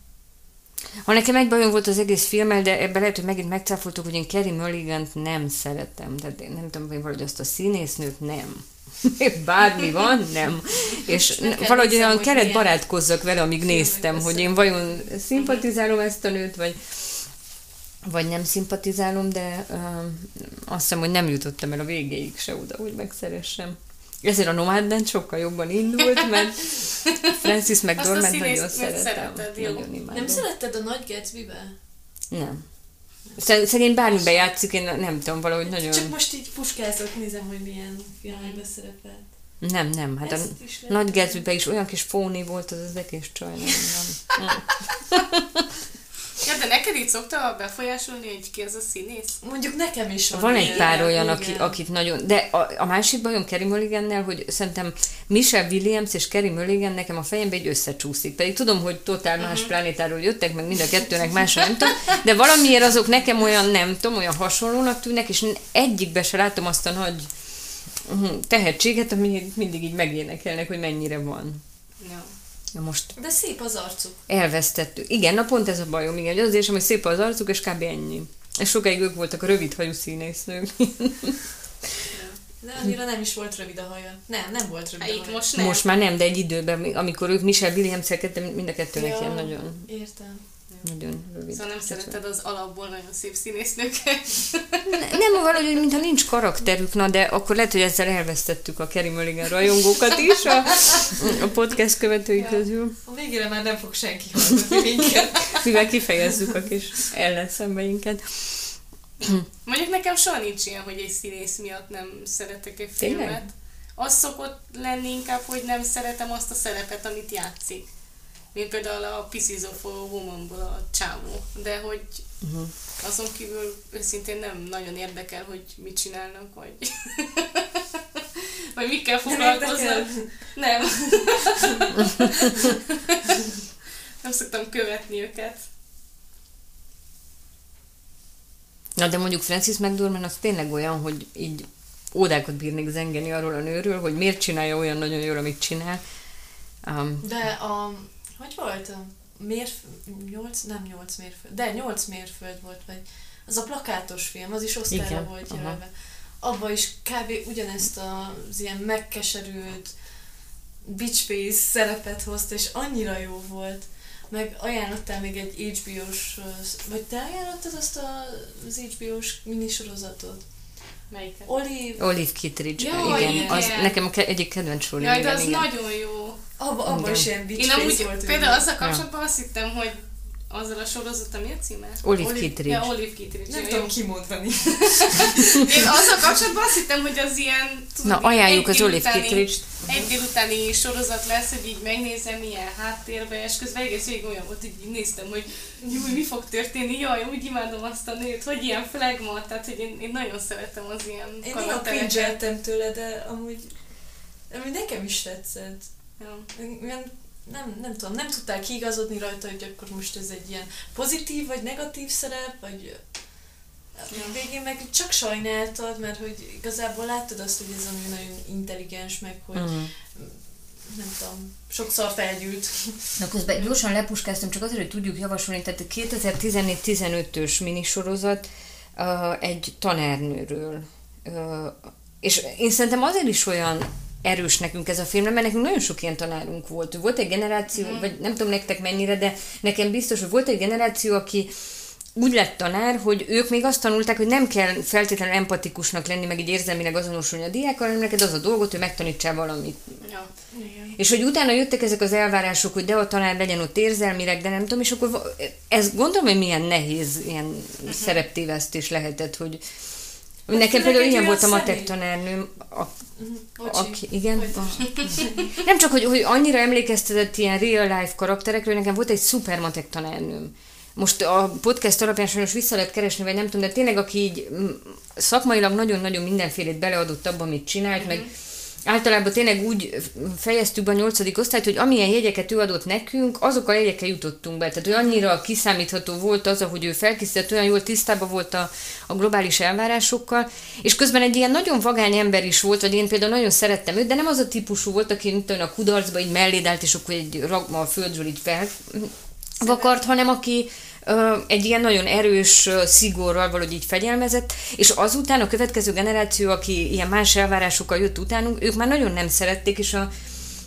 Ha nekem egy bajom volt az egész filmmel, de ebben lehet, hogy megint megcáfoltuk, hogy én Kerry mulligan nem szeretem. Tehát én nem tudom, hogy valahogy azt a színésznőt nem. *laughs* Bármi van, nem. És Neked valahogy olyan keret barátkozzak vele, amíg néztem, hogy én vajon szimpatizálom ezt a nőt, vagy vagy nem szimpatizálom, de uh, azt hiszem, hogy nem jutottam el a végéig se oda, hogy megszeressem. Ezért a Nomadland sokkal jobban indult, mert *laughs* Francis McDormand nagyon szeretem. Nagyon Nem szeretted a Nagy Gatsby-be? Nem. Szegény bármibe játszik, én nem tudom, valahogy nagyon... Csak most így puskázok, nézem, hogy milyen filmekbe szerepelt. Nem, nem, hát Ezt a Nagy gatsby is olyan kis fóni volt az az egész csaj, nem, nem. *laughs* *laughs* Ja, de neked így szokta befolyásolni, hogy ki az a színész? Mondjuk nekem is van. Van egy pár olyan, aki, akit nagyon... De a, a másik bajom Kerry Mulligannel, hogy szerintem Michelle Williams és Kerry Mulligan nekem a fejembe egy összecsúszik. Pedig tudom, hogy totál más uh-huh. planétáról jöttek, meg mind a kettőnek más, nem tudom, de valamiért azok nekem olyan, nem tudom, olyan hasonlónak tűnnek, és egyikbe se látom azt a nagy uh, tehetséget, ami mindig így megénekelnek, hogy mennyire van. No. Na most... De szép az arcuk. Elvesztettük. Igen, na pont ez a bajom, igen, hogy azért, hogy szép az arcuk, és kb. ennyi. És sokáig ők voltak a rövidhajú színésznők. *laughs* De annyira nem is volt rövid a haja. Nem, nem volt rövid a haja. Most, nem. most már nem, de egy időben, amikor ők Michelle williams mind a kettőnek ja, ilyen nagyon... Értem. Nagyon rövid. Szóval nem szereted az alapból nagyon szép színésznőket? Ne, nem, valahogy, mintha nincs karakterük, na, de akkor lehet, hogy ezzel elvesztettük a Kerry Mulligan rajongókat is a, a podcast követői ja. közül. A végére már nem fog senki hallgatni minket. Mivel kifejezzük a kis ellenszembeinket. Mondjuk nekem soha nincs ilyen, hogy egy színész miatt nem szeretek egy filmet. Tényleg? Az szokott lenni inkább, hogy nem szeretem azt a szerepet, amit játszik mint például a Pieces of a Woman-ból a csávó, de hogy uh-huh. azon kívül őszintén nem nagyon érdekel, hogy mit csinálnak, vagy vagy mikkel foglalkoznak. Nem. *laughs* nem szoktam követni őket. Na de mondjuk Francis McDormand az tényleg olyan, hogy így ódákat bírnék zengeni arról a nőről, hogy miért csinálja olyan nagyon jól, amit csinál. Um, de a hogy volt? Mérf... 8, nem 8 mérföld, de 8 mérföld volt, vagy az a plakátos film, az is Oscarra volt jelölve. Abba is kb. ugyanezt az ilyen megkeserült bitch face szerepet hozta, és annyira jó volt. Meg ajánlottál még egy HBO-s, vagy te ajánlottad azt az HBO-s minisorozatot? Melyiket? Olive... Olive Kittridge, ja, igen. igen. Az nekem egyik kedvenc sorú. Jaj, de az igen. nagyon jó. Abba, abba is ilyen Én amúgy volt például azzal kapcsolatban azt hittem, hogy azzal a sorozattal mi a címe? Olive, Olive Kittridge. Ja, Olive Kittridge. Nem tudom kimondani. *laughs* Én azzal kapcsolatban azt hittem, hogy az ilyen... Tudod, Na, ajánljuk az Olive kittridge Egy délutáni sorozat lesz, hogy így megnézem milyen háttérbe, és közben egész végig olyan volt, hogy így néztem, hogy jó, mi fog történni, jaj, úgy imádom azt a nőt, hogy ilyen flagma, tehát hogy én, én nagyon szeretem az ilyen Én néha tőle, de amúgy, amúgy nekem is tetszett. Ja. Ilyen nem, nem tudom, nem tudták kiigazodni rajta, hogy akkor most ez egy ilyen pozitív vagy negatív szerep, vagy ja. végén meg csak sajnáltad, mert hogy igazából láttad azt, hogy ez a nagyon intelligens, meg hogy mm. nem tudom, sokszor felgyűlt. Na közben gyorsan lepuskáztam, csak azért, hogy tudjuk javasolni, tehát a 2014-15-ös minisorozat uh, egy tanárnőről. Uh, és én szerintem azért is olyan erős nekünk ez a film, mert nekünk nagyon sok ilyen tanárunk volt. Volt egy generáció, mm. vagy nem tudom nektek mennyire, de nekem biztos, hogy volt egy generáció, aki úgy lett tanár, hogy ők még azt tanulták, hogy nem kell feltétlenül empatikusnak lenni, meg így érzelmileg azonosulni a diákkal, hanem neked az a dolgot, hogy megtanítsál valamit. Ja, igen. És hogy utána jöttek ezek az elvárások, hogy de a tanár legyen ott érzelmileg, de nem tudom, és akkor ez gondolom, hogy milyen nehéz ilyen uh-huh. szereptévesztés lehetett, hogy Nekem például ilyen volt a matek tanárnőm, a, aki, igen. A, *laughs* nem csak, hogy, hogy annyira emlékeztetett ilyen real life karakterekről, nekem volt egy szuper matek tanárnőm. Most a podcast alapján sajnos vissza lehet keresni, vagy nem tudom, de tényleg aki így szakmailag nagyon-nagyon mindenfélét beleadott abban, amit csinált, mm-hmm. meg mhm általában tényleg úgy fejeztük be a nyolcadik osztályt, hogy amilyen jegyeket ő adott nekünk, azok a jegyekkel jutottunk be. Tehát, hogy annyira kiszámítható volt az, ahogy ő felkészített, olyan jól tisztában volt a, a globális elvárásokkal, és közben egy ilyen nagyon vagány ember is volt, vagy én például nagyon szerettem őt, de nem az a típusú volt, aki mint a kudarcba így melléd és akkor egy ragma a földről így felvakart, hanem aki egy ilyen nagyon erős szigorral valahogy így fegyelmezett, és azután a következő generáció, aki ilyen más elvárásokkal jött utánunk, ők már nagyon nem szerették, és a,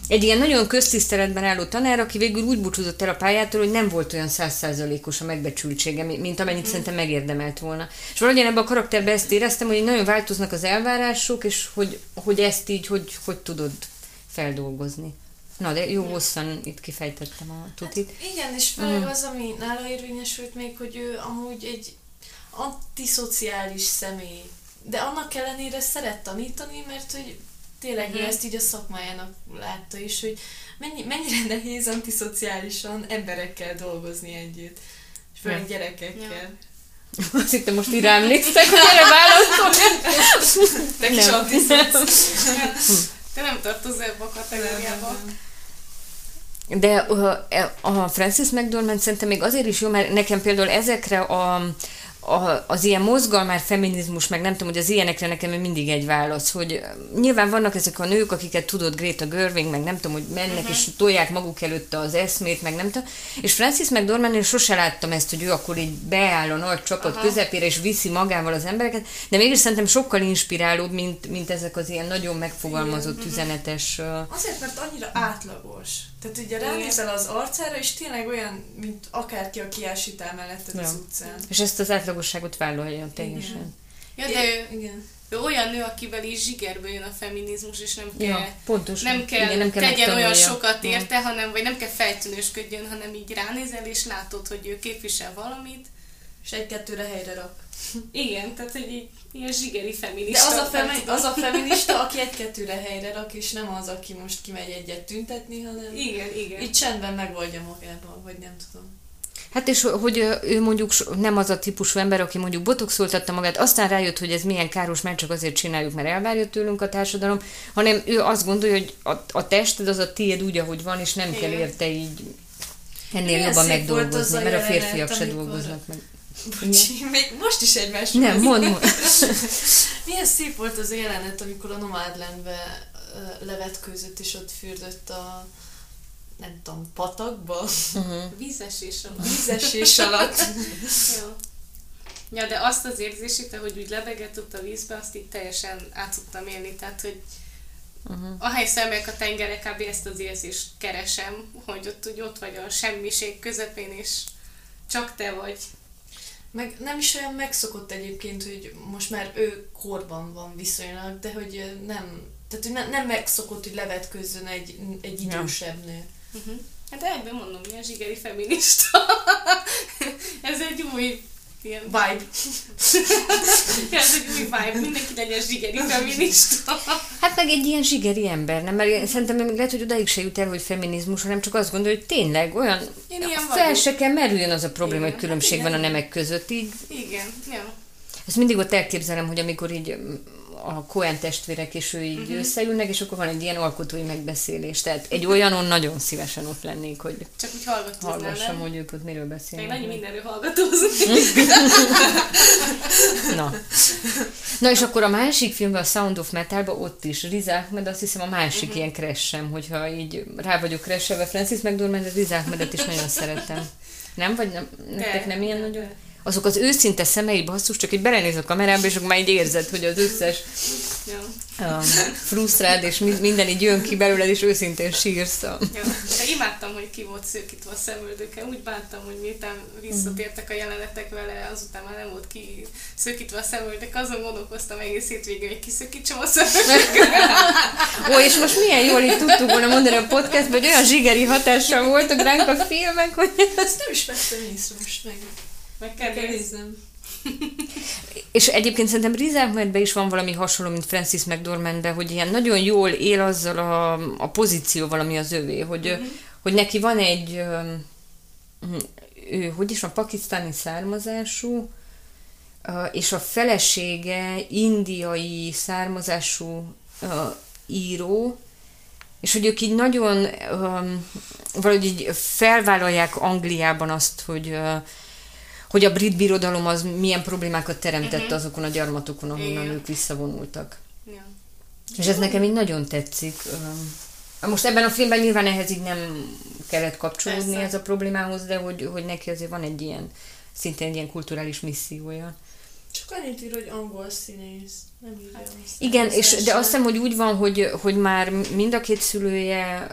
egy ilyen nagyon köztiszteletben álló tanár, aki végül úgy búcsúzott el a pályától, hogy nem volt olyan százszázalékos a megbecsültsége, mint amennyit mm. szerintem megérdemelt volna. És valahogyan ebben a karakterben ezt éreztem, hogy nagyon változnak az elvárások, és hogy, hogy ezt így, hogy, hogy tudod feldolgozni. Na, de jó hosszan itt kifejtettem a tutit. Hát igen, és főleg mm. az, ami nála érvényesült még, hogy ő amúgy egy antiszociális személy. De annak ellenére szeret tanítani, mert hogy tényleg mm. ő mhm. ezt így a szakmájának látta is, hogy mennyi, mennyire nehéz antiszociálisan emberekkel dolgozni együtt. És főleg ja. gyerekekkel. Ja. *laughs* Azt hittem most így rámlékszek, hogy erre válaszolni. Te kis antiszociális. Te nem tartozol ebbe a kategóriába. De a Francis McDormand szerintem még azért is jó, mert nekem például ezekre a a, az ilyen mozgalmár feminizmus, meg nem tudom, hogy az ilyenekre nekem mindig egy válasz, hogy nyilván vannak ezek a nők, akiket tudod, Greta Görving, meg nem tudom, hogy mennek uh-huh. és tolják maguk előtte az eszmét, meg nem tudom, és Francis McDormand, én sose láttam ezt, hogy ő akkor így beáll a nagy csapat uh-huh. közepére, és viszi magával az embereket, de mégis szerintem sokkal inspirálóbb, mint, mint ezek az ilyen nagyon megfogalmazott, uh-huh. üzenetes... Uh... Azért, mert annyira átlagos. Tehát ugye ránézel az arcára, és tényleg olyan, mint akárki, aki elsítál melletted ja. az utcán. És ezt az átlagosságot vállalja teljesen. Ja, de ő, igen. ő olyan nő, akivel is zsigerből jön a feminizmus, és nem kell, ja, pontosan. nem kell, igen, nem kell tegyen olyan sokat érte, ja. hanem, vagy nem kell feltűnősködjön, hanem így ránézel, és látod, hogy ő képvisel valamit, és egy-kettőre helyre rak. Igen, tehát hogy így ilyen zsigeri feminista. De az a, femi- az a feminista, aki egy-kettőre helyre rak, és nem az, aki most kimegy egyet tüntetni, hanem igen, igen. így csendben megoldja magában, vagy nem tudom. Hát és hogy ő mondjuk nem az a típusú ember, aki mondjuk botoxoltatta magát, aztán rájött, hogy ez milyen káros, mert csak azért csináljuk, mert elvárja tőlünk a társadalom, hanem ő azt gondolja, hogy a, a tested az a tiéd úgy, ahogy van, és nem Igen. kell érte így ennél Milyen jobban megdolgozni, mert a férfiak se dolgoznak meg. Bocsi, még most is egymás Nem, mondd, mond. *laughs* Milyen szép volt az jelenet, amikor a Nomadlandbe levetkőzött, és ott fürdött a nem tudom, patakba? Uh-huh. Vízesés alatt. Vízesés alatt. *laughs* Jó. Ja, de azt az érzését, hogy úgy lebegett ott a vízbe, azt így teljesen át tudtam élni, tehát, hogy uh-huh. ahely szemek a tengere, kb. ezt az érzést keresem, hogy ott úgy ott vagy a semmiség közepén, és csak te vagy. Meg nem is olyan megszokott egyébként, hogy most már ő korban van viszonylag, de hogy nem, tehát hogy ne, nem megszokott, hogy levetkőzzön egy, egy idősebb nő. Uh-huh. Hát ebben mondom, milyen zsigeri feminista. *laughs* Ez egy új ilyen vibe. Ez *laughs* egy új vibe, mindenki legyen zsigeri feminista. *laughs* Hát meg egy ilyen zsigeri ember, nem? Mert szerintem még lehet, hogy odaig se jut el, hogy feminizmus, hanem csak azt gondolja, hogy tényleg olyan, én ilyen fel vagyok. se kell merüljön az a probléma, igen, hogy különbség hát van a nemek között. Így. Igen, ja. Ezt mindig ott elképzelem, hogy amikor így a Cohen testvérek és ő így uh-huh. összeülnek, és akkor van egy ilyen alkotói megbeszélés. Tehát egy olyanon nagyon szívesen ott lennék, hogy Csak úgy hallgassam, hogy ők ott miről Meg beszélnek. annyi mindenről hallgatózni. *laughs* Na. Na és akkor a másik filmben, a Sound of Metalban ott is Riz Ahmed, azt hiszem a másik uh-huh. ilyen crash hogyha így rá vagyok crashelve Francis McDormand, Riz Ahmedet is nagyon szeretem. Nem? Vagy nem, nektek nem ilyen nagyon? Azok az őszinte szemei basszus, csak így belenéz a kamerába, és akkor már így érzed, hogy az összes um, frusztrád, és mi- minden így jön ki belőled, és őszintén sírsz. Ja. Imádtam, hogy ki volt szőkítve a szemöldöke. Úgy bántam, hogy miután visszatértek a jelenetek vele, azután már nem volt ki szőkítve a szemöldök. Azon gondolkoztam egész hétvégén, hogy kiszökítsem a szemöldöket. Ó, és most milyen jól itt tudtuk volna mondani a podcastban, hogy olyan zsigeri hatással voltak ránk a filmek, hogy... Ezt nem is vettem észre most meg. Meg Kell kell néznem. És egyébként szerintem Riz Ahmedben is van valami hasonló, mint Francis McDormandben, hogy ilyen nagyon jól él azzal a, a pozícióval, ami az övé, hogy, uh-huh. hogy neki van egy, ő, hogy is van, pakisztáni származású, és a felesége indiai származású író, és hogy ők így nagyon valahogy így felvállalják Angliában azt, hogy hogy a brit birodalom az milyen problémákat teremtett Mhm. azokon a gyarmatokon, ahonnan Igen. ők visszavonultak. Ja. És ez nekem így nagyon tetszik. Most ebben a filmben nyilván ehhez így nem kellett kapcsolódni Persze. ez a problémához, de hogy, hogy neki azért van egy ilyen, szintén egy ilyen kulturális missziója. Csak annyit ír, hogy angol színész. Nem írja azt. Igen, és, de azt hiszem, hogy úgy van, hogy, hogy már mind a két szülője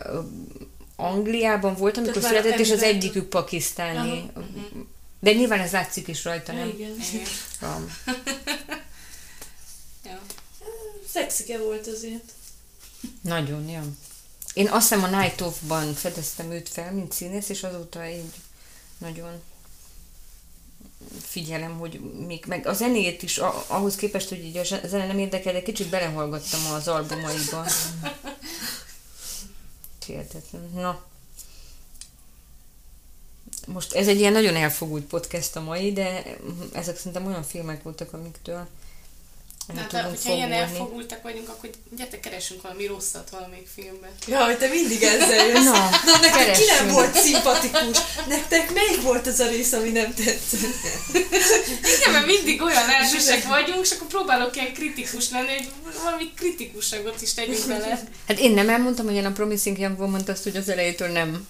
Angliában volt, amikor Tehát született, és az egyikük pakisztáni. Aha. De nyilván ez látszik is rajta, nem? igen. Um, *laughs* Ja. Szexike volt azért. Nagyon, ja. Én azt hiszem a Night Of-ban fedeztem őt fel, mint színész, és azóta így nagyon figyelem, hogy még, meg a zenét is, a, ahhoz képest, hogy így a zene nem érdekel, de kicsit belehallgattam az albumaiba. *laughs* Hihetetlen. Na. Most ez egy ilyen nagyon elfogult podcast a mai, de ezek szerintem olyan filmek voltak, amiktől el Hát, tudunk hogyha ilyen elfogultak vagyunk, akkor gyertek, keresünk valami rosszat valamelyik filmbe. Ja, hogy te mindig ezzel jössz. Na, Na, nektek ki keressünk. nem volt szimpatikus? Nektek melyik volt az a rész, ami nem tetszett? Igen, mert mindig olyan elsősek vagyunk, és akkor próbálok ilyen kritikus lenni, hogy valami kritikusagot is tegyünk bele. Hát én nem elmondtam, hogy én a Promising Young woman azt, hogy az elejétől nem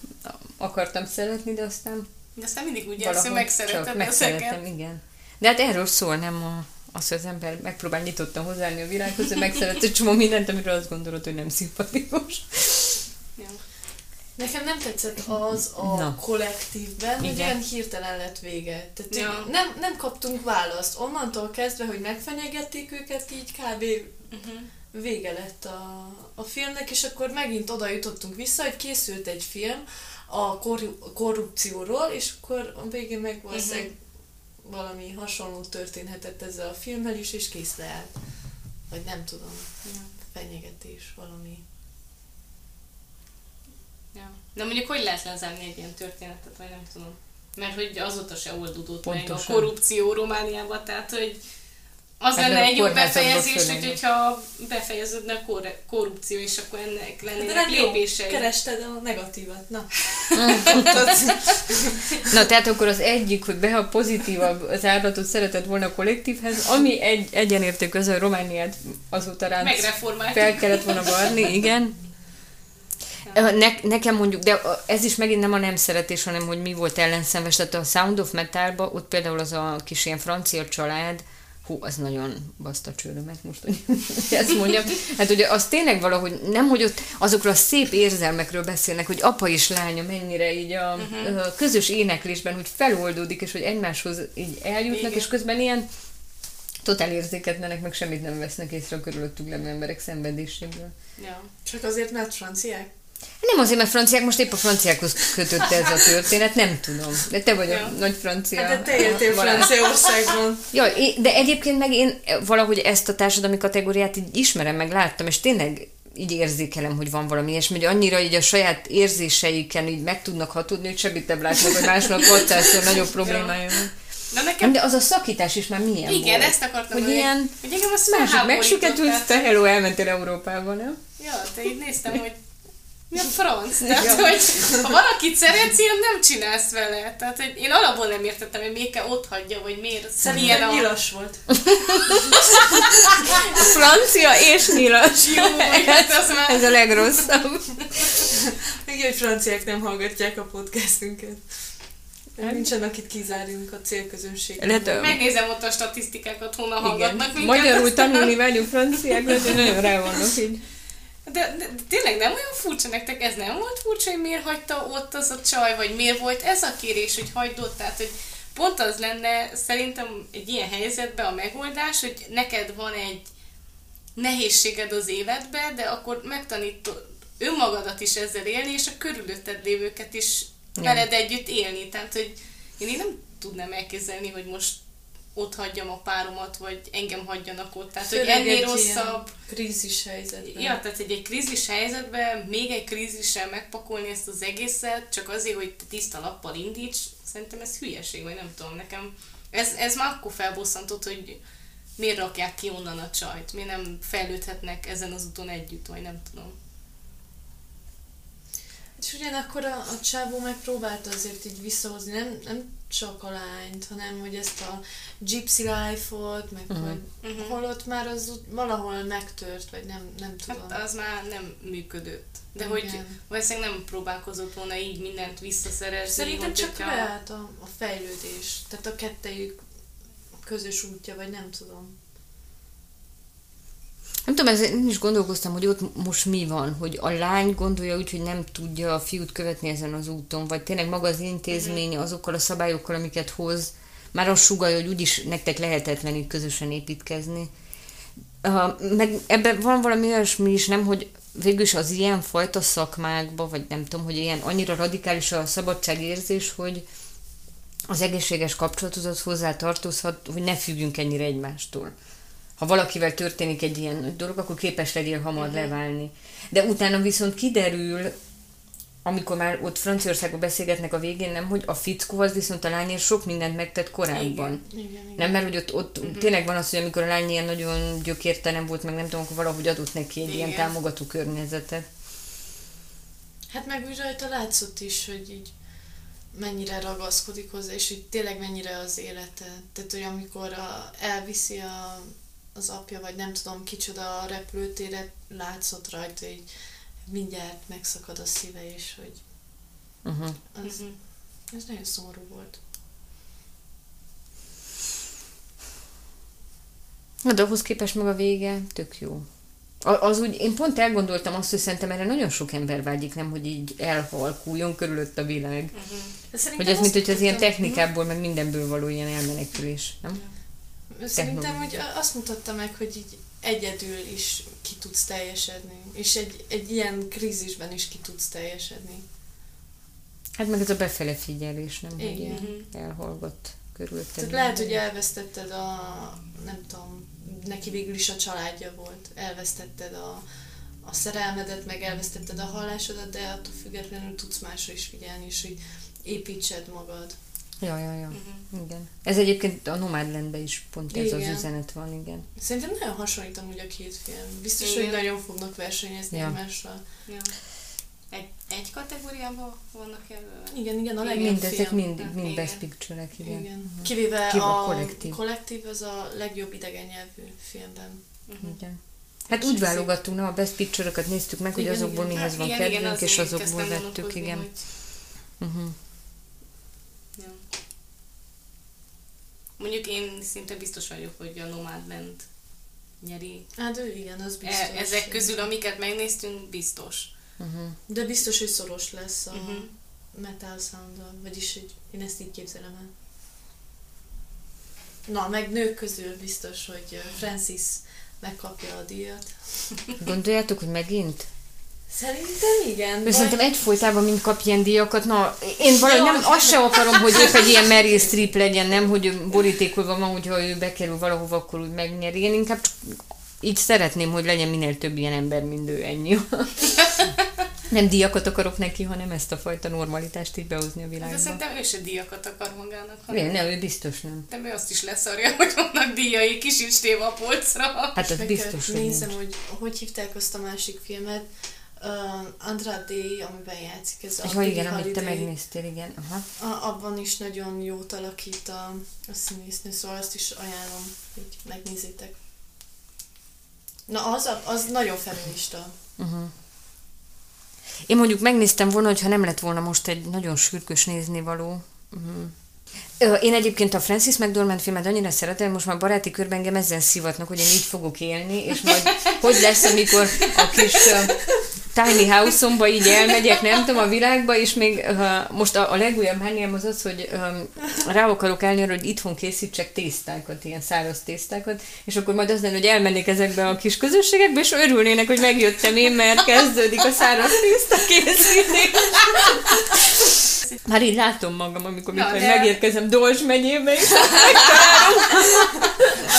akartam szeretni, de aztán De aztán mindig úgy érsz, hogy megszerettem, szeket. igen. De hát erről szól, nem a, az, hogy az ember megpróbál nyitottan hozzáállni a világhoz, hogy megszeret egy csomó mindent, amiről azt gondolod, hogy nem szimpatikus. Ja. Nekem nem tetszett az a Na. kollektívben, hogy Igen. ilyen hirtelen lett vége. Tehát Ja. nem, nem kaptunk választ. Onnantól kezdve, hogy megfenyegették őket, így kb. Uh-huh. vége lett a, a filmnek, és akkor megint oda jutottunk vissza, hogy készült egy film a korru- korrupcióról, és akkor a végén meg valószínűleg valami hasonló történhetett ezzel a filmmel is, és kész leállt. Vagy nem tudom, Ja. fenyegetés, valami. Ja. De mondjuk hogy lehet lezárni egy ilyen történetet, vagy nem tudom. Mert hogy azóta se oldódott meg a Pontosan. korrupció Romániában, tehát hogy az Hát lenne egy jó befejezés, hogy, hogyha befejeződne a kor- korrupció, és akkor ennek De lennének jó, lépései. kerested a negatívat, na. *laughs* Na, tehát akkor az egyik, hogy be a pozitívabb az állatot szeretett volna a kollektívhez, ami egy egyenértékű az, hogy Romániát azóta ránc fel kellett volna varni, igen. Ne, nekem mondjuk, de ez is megint nem a nem szeretés, hanem hogy mi volt ellenszenves. Tehát a Sound of Metalba, ott például az a kis ilyen francia család, hú, az nagyon baszta csőrömet most, hogy *laughs* ezt mondjam. Hát ugye az tényleg valahogy, nem, hogy ott azokról a szép érzelmekről beszélnek, hogy apa és lánya mennyire így a, Mhm. a közös éneklésben, hogy feloldódik, és hogy egymáshoz így eljutnak, Igen. és közben ilyen totál érzéketlenek, meg semmit nem vesznek észre a körülöttük levő emberek szenvedéséből. Ja. Csak azért, mert franciák? Nem azért, mert franciák, most épp a franciákhoz kötötte ez a történet, nem tudom. De te vagy a Ja. nagy francia. Hát de te éltél. Franciaországban. Ja, de egyébként meg én valahogy ezt a társadalmi kategóriát így ismerem, meg láttam, és tényleg így érzékelem, hogy van valami ilyesmi, hogy annyira így a saját érzéseiken így meg tudnak hatódni, hogy sebbitebb látnak, hogy másnak 600 nagyobb problémája van. De nekem. De az a szakítás is már milyen Igen, volt? ezt akartam Hogy mondani, ilyen hogy engem azt másik megsüketülsz, te hello, elmentél Európába, nem? Ja, te így néztem, hogy mi a franc? Tehát, Ja. hogy ha valakit szeretsz, ilyen nem csinálsz vele. Tehát, hogy én alapból nem értettem, hogy miért kell ott hagyja, vagy miért milyen Szerintem a... nyilas volt. *laughs* Francia és nyilas. Jó, hát az már... Ez a legrosszabb. Még hogy franciák nem hallgatják a podcastünket. Hát- Nincsen, akit kizárjunk a célközönség. Lehet, Megnézem ott a statisztikákat, honnan Igen. hallgatnak minket. Magyarul aztán- tanulni vágyunk franciákra, de nagyon rá vannak így. De, de, tényleg nem olyan furcsa nektek, ez nem volt furcsa, hogy miért hagyta ott az a csaj, vagy miért volt ez a kérés, hogy hagyd ott, tehát, hogy pont az lenne szerintem egy ilyen helyzetben a megoldás, hogy neked van egy nehézséged az életbe, de akkor megtanítod önmagadat is ezzel élni, és a körülötted lévőket is veled együtt élni. Tehát, hogy én így nem tudnám elképzelni, hogy most ott hagyjam a páromat, vagy engem hagyjanak ott. Tehát, hogy Főleg ennél egy ilyen rosszabb Krízis helyzetben. Ja, tehát egy, egy krízis helyzetben még egy krízissel megpakolni ezt az egészet, csak azért, hogy te tiszta lappal indíts, szerintem ez hülyeség, vagy nem tudom, nekem ez, ez már akkor felbosszantott, hogy miért rakják ki onnan a csajt, miért nem fejlődhetnek ezen az úton együtt, vagy nem tudom. És ugyanakkor a, a csávó megpróbálta azért így visszahozni, nem, nem csak a lányt, hanem hogy ezt a gypsy life-ot, meg Mhm. hogy Mhm. holott már az valahol megtört, vagy nem, nem tudom. Hát az már nem működött. De Igen. hogy valószínűleg nem próbálkozott volna így mindent visszaszerezni. Szerintem hogy csak leállt a, a fejlődés, tehát a kettejük közös útja, vagy nem tudom. Nem tudom, ezzel én is gondolkoztam, hogy ott most mi van, hogy a lány gondolja úgy, hogy nem tudja a fiút követni ezen az úton, vagy tényleg maga az intézmény azokkal a szabályokkal, amiket hoz, már azt sugalja, hogy úgyis nektek lehetetlen itt közösen építkezni. Uh, meg ebben van valami olyasmi is, nem, hogy végül is az ilyen fajta szakmákban, vagy nem tudom, hogy ilyen annyira radikális a szabadságérzés, hogy az egészséges kapcsolatodat hozzá tartozhat, hogy ne függjünk ennyire egymástól. Ha valakivel történik egy ilyen dolog, akkor képes legyél hamar Mhm. leválni. De utána viszont kiderül, amikor már ott Franciaországban beszélgetnek a végén, nem, hogy a fickó az viszont a lányért sok mindent megtett korábban. Igen, igen. Nem, mert hogy ott, ott uh-huh. tényleg van az, hogy amikor a lány ilyen nagyon gyökértelen volt, meg nem tudom, akkor valahogy adott neki egy ilyen Igen. támogató környezetet. Hát meg úgy rajta látszott is, hogy így mennyire ragaszkodik hozzá, és hogy tényleg mennyire az élete. Tehát, hogy amikor a, elviszi a, az apja, vagy nem tudom kicsoda a repülőtére, látszott rajta, hogy mindjárt megszakad a szíve, és hogy Uh-huh. az, Mhm. ez nagyon szomorú volt. Na, de ahhoz képest meg a vége tök jó. Az úgy, én pont elgondoltam azt, hogy szerintem erre nagyon sok ember vágyik, nem, hogy így elhalkuljon körülött a világ. De Hogy ez, mint hogy az ilyen technikából, meg mindenből való ilyen elmenekülés, nem? Szerintem, hogy azt mutatta meg, hogy így egyedül is ki tudsz teljesedni, és egy, egy ilyen krízisben is ki tudsz teljesedni. Hát meg ez a befele figyelés, nem? Hogy Igen. ilyen elhallgat körülötted. Tehát lehet, hogy elvesztetted a, nem tudom, neki végül is a családja volt, elvesztetted a, a szerelmedet, meg elvesztetted a hallásodat, de attól függetlenül tudsz másra is figyelni, és hogy építsed magad. Ja, ja, ja. Mhm. Igen. Ez egyébként a Nomadlandben is pont ez Igen. az üzenet van, igen. Szerintem nagyon hasonlít amúgy a két film. Biztos, Igen. hogy nagyon fognak versenyezni Ja. egymással. Ja. Egy, egy kategóriában vannak jelölve? Igen, igen, a Igen. legjobb Mindezek film. mind, Hát mind igen. best picture-ek, igen. Igen. Mhm. Kivéve Kivéve a a kollektív. kollektív, az a legjobb idegen nyelvű filmben. Mhm. igen. Hát úgy válogattunk, na, a best picture-öket néztük meg, hogy Igen, azokból igen. mihez Hát van igen, igen, kedvünk, és azért azokból vettük, igen. hogy- Uh-huh. Ja. Mondjuk én szinte biztos vagyok, hogy a Nomadland nyeri. Hát ő igen, az biztos. E, ezek közül, amiket megnéztünk, biztos. Uh-huh. De biztos, hogy szoros lesz a Mhm. metal sound vagyis hogy én ezt így képzelem el. Na, meg nők közül biztos, hogy Francis megkapja a díjat. Gondoljátok, hogy megint? Szerintem igen. De szerintem egyfolytában mind kap ilyen díjakat. Na, én valahogy nem, azt sem akarom, hogy épp egy ilyen *laughs* Meryl Streep legyen, nem, hogy ő borítékolva van, hogyha ő bekerül valahova, akkor úgy megnyeri. Én inkább csak így szeretném, hogy legyen minél több ilyen ember, mint ő, ennyi. *laughs* Nem díjakat akarok neki, hanem ezt a fajta normalitást így behozni a De világba. szerintem ő se díjakat akar magának. Nem, nem, ő biztos nem. De ő azt is leszarja, *laughs* hogy vannak díjai, ki sincs téve a polcra. Hát az biztos, hogy nézem, hogy hogy hívták azt a másik filmet, uh, Andra Day, amiben játszik ez a Ja, igen, amit te megnéztél, igen. Aha. A, abban is nagyon jót alakít a, a színésznő, szóval azt is ajánlom, hogy megnézzétek. Na, az, a, az nagyon feminista. Uh-huh. Én mondjuk megnéztem volna, hogyha nem lett volna most egy nagyon sürgős néznivaló. Uh-huh. Én egyébként a Francis McDormand filmet annyira szeretem, most már baráti körben engem ezzel szivatnak, hogy én így fogok élni, és majd hogy lesz, amikor a kis tiny house-omba így elmegyek, nem tudom, a világba, és még uh, most a, a legújabb mániám az az, hogy um, rá akarok állni arra, hogy itthon készítsek tésztákat, ilyen száraz tésztákat, és akkor majd az lenne, hogy elmennék ezekbe a kis közösségekbe, és örülnének, hogy megjöttem én, mert kezdődik a száraz tészta készítés. Már így látom magam, amikor Na, mikor de- megérkezem Dolzs megyébe, és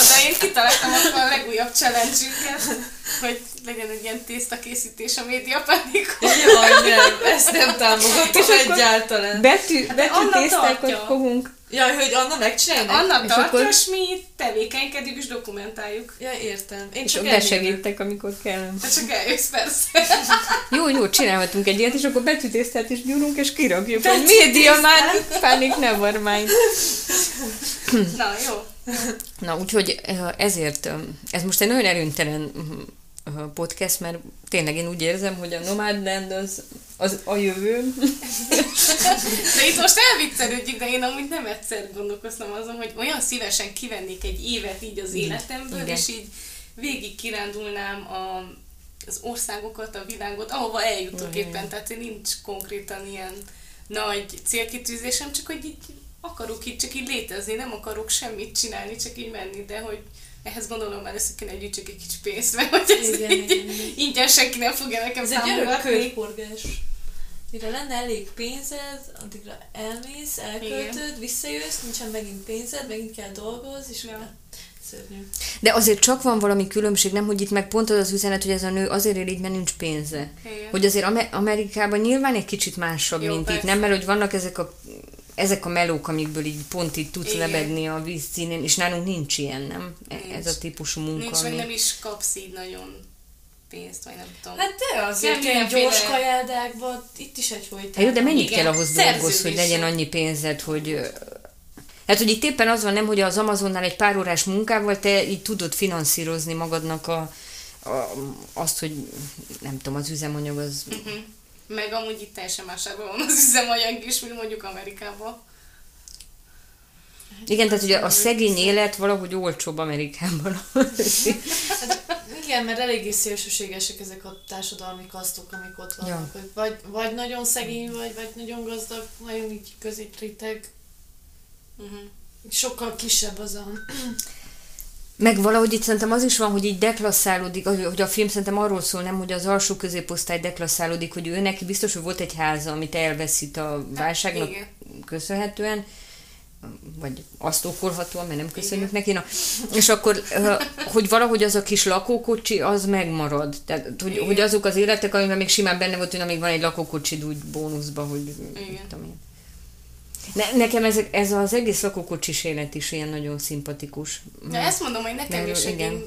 De én kitaláltam a legújabb challenge hogy legyen egy ilyen tésztakészítés a médiapánikon. Jaj, nem, ezt nem támogatom És akkor- egyáltalán. betű, betű Anna tésztákat fogunk. Jaj, hogy Anna megcsinálja? Anna És tartja, akkor- és mi tevékenykedünk és dokumentáljuk. Ja, értem. Én És csak besegítek, amikor kell. Hát csak eljössz persze. Jó, jó, csinálhatunk egy ilyet, és akkor betűtésztát is gyúrunk, és kirakjuk, hogy média már pánik mind. Na, jó. Na, úgyhogy ezért, ez most egy nagyon erőntelen podcast, mert tényleg én úgy érzem, hogy a Nomadland az, az a jövő. De itt most elviccelődjük, de én amúgy nem egyszer gondolkoztam azon, hogy olyan szívesen kivennék egy évet így az életemből, Igen. és így végig kirándulnám a, az országokat, a világot, ahova eljutok Igen. éppen. Tehát én nincs konkrétan ilyen nagy célkitűzésem, csak hogy így akarok így csak így létezni, nem akarok semmit csinálni, csak így menni, de hogy ehhez gondolom először kéne gyűjtsek egy kicsi pénzt, mert hogy ez Igen, így, igen, igen. ingyen senki nem fogja nekem Ez egy örök körforgás. Mire lenne elég pénzed, addigra elmész, elköltöd, visszajössz, nincsen megint pénzed, megint kell dolgozni, és Ja. szörnyű. De azért csak van valami különbség, nem, hogy itt meg pont az az üzenet, hogy ez a nő azért él így, mert nincs pénze. Igen. Hogy azért Amer- Amerikában nyilván egy kicsit másabb, Jó, mint itt, persze. nem? Mert hogy vannak ezek a ezek a melók, amikből így pont így tudsz Igen. lebegni a vízszínén, és nálunk nincs ilyen, nem? E- Nincs. Ez a típusú munka, Nincs, ami... nem is kapsz így nagyon pénzt, vagy nem tudom. Hát de azért Nem, ilyen gyors mindenféle- kajádákban itt is egy folytán. Hát jó, de mennyit Igen, kell ahhoz dolgozni, hogy legyen annyi pénzed, hogy... Hát, hogy itt éppen az van, nem, hogy az Amazonnál egy pár órás munkával te így tudod finanszírozni magadnak a, a, azt, hogy nem tudom, az üzemanyag az... Mhm. Meg amúgy itt teljesen másában van az üzemanyag is, mint mondjuk Amerikában. Igen, tehát ugye a szegény élet valahogy olcsóbb Amerikában. Hát, igen, mert eléggé szélsőségesek ezek a társadalmi kasztok, amik ott vannak. Ja. Vagy, vagy nagyon szegény vagy, vagy nagyon gazdag, nagyon így középréteg. Uh-huh. Sokkal kisebb az a... Meg valahogy itt szerintem az is van, hogy így deklasszálódik, hogy a film szerintem arról szól, nem, hogy az alsó középosztály deklasszálódik, hogy ő neki biztos, hogy volt egy háza, amit elveszít a válságnak igen. köszönhetően, vagy azt okolhatóan, mert nem köszönjük neki, na, és akkor, hogy valahogy az a kis lakókocsi, az megmarad. Tehát, hogy, Igen. hogy azok az életek, amiben még simán benne volt, hogy na, még van egy lakókocsid úgy bónuszba, hogy Igen. tudom én. Ne, nekem ez, ez az egész lakókocsis élet is ilyen nagyon szimpatikus. De ezt mondom, hogy nekem is, igen. én,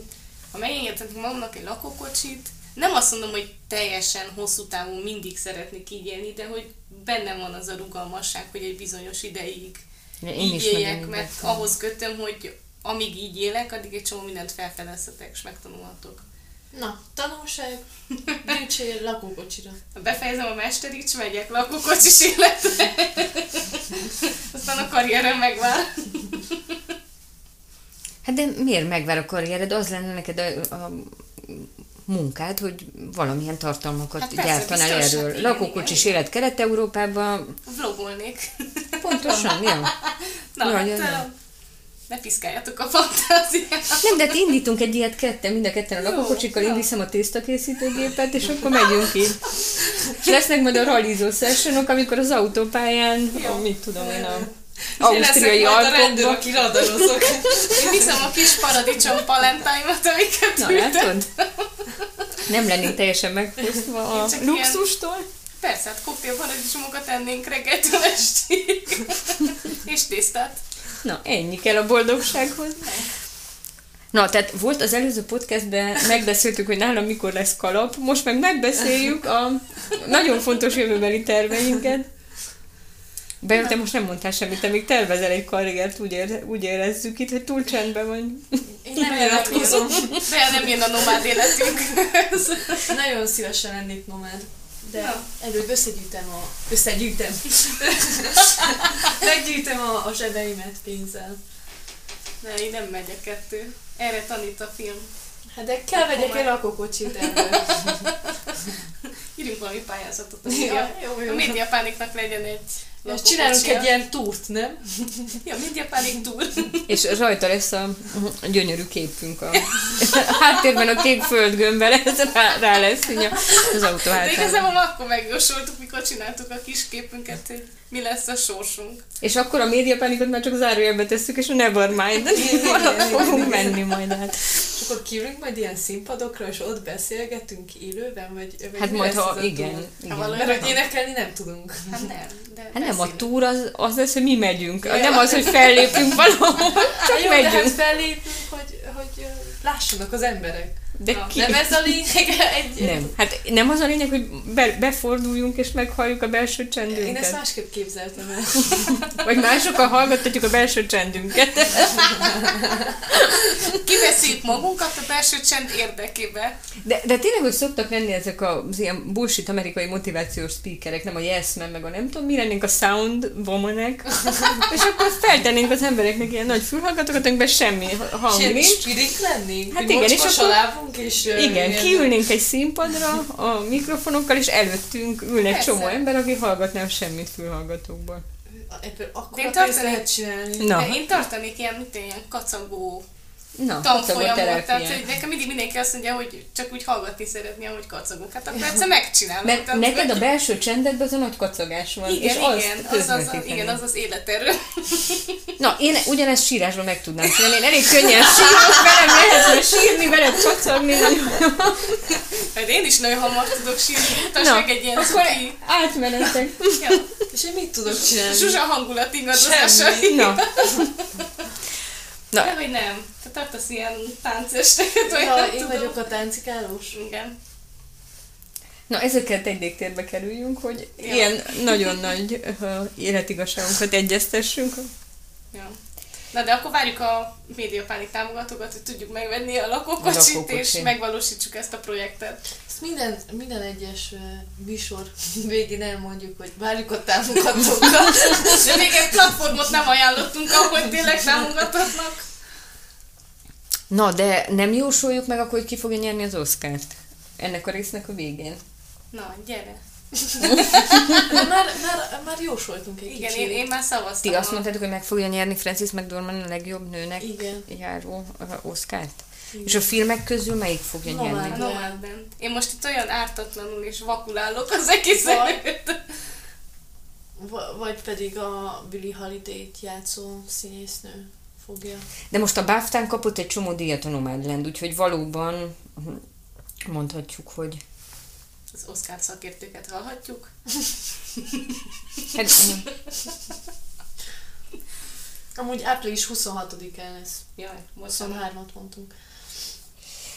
ha megengedhetek magamnak egy lakókocsit, nem azt mondom, hogy teljesen hosszú távon mindig szeretnék így élni, de hogy bennem van az a rugalmasság, hogy egy bizonyos ideig Én így is éljek, mert ahhoz kötöm, hogy amíg így élek, addig egy csomó mindent felfedezhetek, és megtanulhatok. Na, tanulság, gyűjtsél lakókocsira. Ha befejezem a mesterit, és megyek lakókocsis életre. Aztán a karrierem megvár. Hát de miért megvár a karriered? Az lenne neked a, a munkád, hogy valamilyen tartalmakat Hát hát gyártanál biztos, erről. hát igen, Lakókocsis igen. élet Kelet-Európában, Vlogolnék. pontosan, ja. Na, Ja, hát, ja, ja. Ne piszkáljatok a fantáziát. Nem, de hát indítunk egy ilyet ketten, mind a ketten a lakókocsikkal, én viszem a tésztakészítőgépet, és akkor megyünk ki. És lesznek majd a rallizó sessionok, amikor az autópályán, Jó. mit tudom én, a ausztriai majd a rendőr, alpokban. aki radarozok. Én viszem a kis paradicsom palentáimat, amiket Na, ültem. látod? Nem lennénk teljesen megfosztva a luxustól. Persze, hát koktélparadicsomokat ennénk reggeltől estig. És tésztát. Na, ennyi kell a boldogsághoz. Na, tehát volt az előző podcastben, megbeszéltük, hogy nálam mikor lesz kalap, most meg megbeszéljük a nagyon fontos jövőbeli terveinket. Be, te most nem mondtál semmit, te még tervezel egy karriert, úgy, ér, úgy érezzük itt, hogy túl csendben vagy. Én nem nyilatkozom. De nem jön a nomád életünk. *laughs* Nagyon szívesen lennék nomád. De Na. előbb összegyűjtem a... Összegyűjtem. *laughs* Meggyűjtem a, a zsebeimet pénzzel. Ne, így nem megy a kettő. Erre tanít a film. Hát de kell vegyek egy lakókocsit *laughs* ebből. Írjunk valami pályázatot a Ja, jó, jó. A médiapániknak legyen egy Most csinálunk egy ilyen túrt, nem? Ja, médiapánik túl. És rajta lesz a gyönyörű képünk. A *laughs* háttérben a kék földgömbbe lesz, rá, rá lesz így a- az autó De hátán. igazából akkor megjósoltuk, mikor csináltuk a kis képünket, hogy mi lesz a sorsunk. És akkor a médiapánikot már csak zárójelbe tesszük, és a Nevermind. igen, Valahogy igen, fogunk igen. menni majd át. És akkor kiülünk majd ilyen színpadokra, és ott beszélgetünk élőben, vagy, vagy Hát majd, ha igen. túr? igen. valami- Mert hogy énekelni nem tudunk. Hát nem, de Hát nem, a túr az, az lesz, hogy mi megyünk. Ja. Nem az, hogy fellépünk valahol, csak Jó, de hát megyünk. fellépünk, hogy, hogy lássanak az emberek. De Na, ki? Nem ez a lényeg *laughs* egy... Nem. Hát nem az a lényeg, hogy be, beforduljunk és meghalljuk a belső Én ezt csendünket. másképp képzeltem el. *laughs* Vagy másokkal hallgattatjuk a belső csendünket. *laughs* Kiveszünk magunkat a belső csend érdekébe. De, de tényleg, hogy szoktak lenni ezek az ilyen bullshit amerikai motivációs speakerek, nem a yes man, meg a nem tudom, mi lennénk a sound womanek, és akkor feltennénk az embereknek ilyen nagy fülhallgatókat, amiben semmi hang nincs. spirik lennénk? Hát igen, és akkor- lábunk, és... Igen, ilyen- kiülnénk egy színpadra a mikrofonokkal, és előttünk ülne egy csomó ember, aki hallgatná semmit fülhallgatókból. Ebből akkor Én tartanék- lehet csinálni. Na. De én tartanék ilyen, mit ilyen kacagó Na, tanfolyamot, tehát hogy nekem mindig mindenki azt mondja, hogy csak úgy hallgatni szeretné, ahogy kacagok. Hát akkor egyszer megcsinálom. Mert Tehát, neked a hogy- belső csendedben az a nagy kacagás van, igen, és igen, az az, az, igen, az az életerő. *laughs* Na, én ugyanezt sírásban meg tudnám csinálni. Én elég könnyen sírok, velem lehetne sírni, velem jó. Hát én is nagyon hamar tudok sírni, mutasd Na, meg egy ilyen akkor cuki. átmenetek. Ja, És én mit tudok csinálni? Zsuzsa hangulat ingadozása. Semmi. *laughs* Na. De hogy nem. Te tartasz ilyen táncesteket, vagy Ja, nem én tudom. vagyok a táncikálós. Igen. na ezeket egy légtérbe kerüljünk, hogy Ja. ilyen nagyon nagy uh, életigazságunkat egyeztessünk. Ja. Na de akkor várjuk a médiapánik támogatókat, hogy tudjuk megvenni a lakókocsit, A lakókocsit. és megvalósítsuk ezt a projektet. Ezt minden, minden egyes műsor *laughs* végén elmondjuk, hogy várjuk a támogatókat. *laughs* De még egy platformot nem ajánlottunk, ahol tényleg támogathatnak. Na, de nem jósoljuk meg akkor, hogy ki fogja nyerni az Oscárt? Ennek a résznek a végén. Na, gyere. *laughs* már, már, már jósoltunk egy Igen, kicsit. én, én már szavaztam. Ti azt mondtátok, hogy meg fogja nyerni Francis McDormand a legjobb nőnek Igen. járó Oscárt? És a filmek közül melyik fogja Nomád. nyerni? A Nomadland. Én most itt olyan ártatlanul és vakulálok az egész Vagy- előtt. Va- vagy pedig a Billie Holiday-t játszó színésznő fogja. De most a BAFTA-n kapott egy csomó díjat a Nomadland, úgyhogy valóban mondhatjuk, hogy Az Oscar szakértőket hallhatjuk. hát, Amúgy április 26-án lesz. Jaj, most nem. 23-at mondtunk.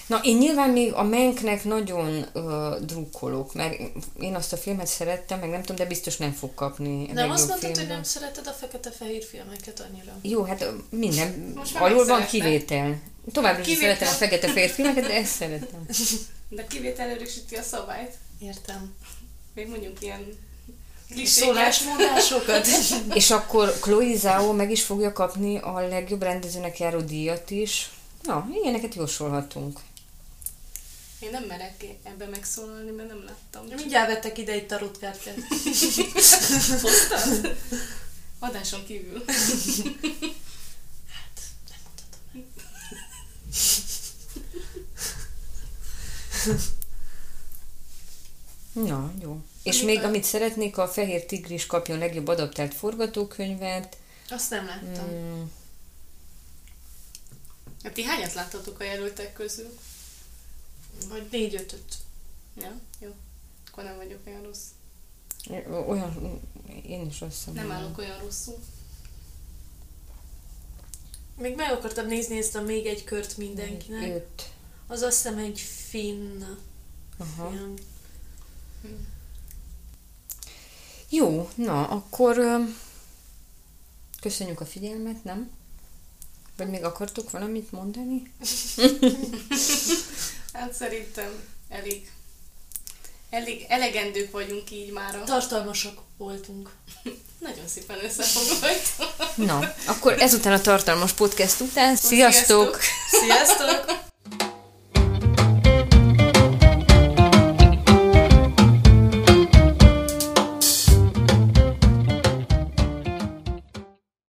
Na, én nyilván még a Menknek nagyon uh, drukkolok, mert én azt a filmet szerettem, meg nem tudom, de biztos nem fog kapni. Nem azt mondtad, hogy filmre. nem szereted a fekete-fehér filmeket annyira? Jó, hát ö, minden, Most már alul van kivétel. Továbbra is Kivétel. szeretem a fekete-fehér filmeket, de ezt szeretem. De kivétel erősíti a szabályt. Értem. Még mondjuk ilyen. Szólásmondásokat. *laughs* És akkor Chloe Zhao meg is fogja kapni a legjobb rendezőnek járó díjat is. Na, ilyeneket jósolhatunk. Én nem merek ebbe megszólalni, mert nem láttam. Mindjárt vettek ide egy tarotkártyát. *laughs* Hoztad? Adáson kívül. *laughs* Hát, nem mutatom. Na, jó. És még amit szeretnék, a Fehér Tigris kapjon legjobb adaptált forgatókönyvet. Azt nem láttam. Mm, Hát ti hányat láttatok a jelöltek közül? Vagy négy-ötöt. Ja, jó. Akkor nem vagyok olyan rossz. Olyan, én is össze. Nem állok olyan rosszul. Még meg akartam nézni ezt a még egy kört mindenkinek. Öt. Az azt hiszem egy finn Aha. film. Jó, na, akkor köszönjük a figyelmet, nem? Vagy még akartuk valamit mondani? *laughs* Hát szerintem elég, elég elegendők vagyunk így már. Tartalmasak voltunk. *laughs* Nagyon szépen összefoglaltam. Na, akkor ezután a tartalmas podcast után, sziasztok! Sziasztok! Sziasztok!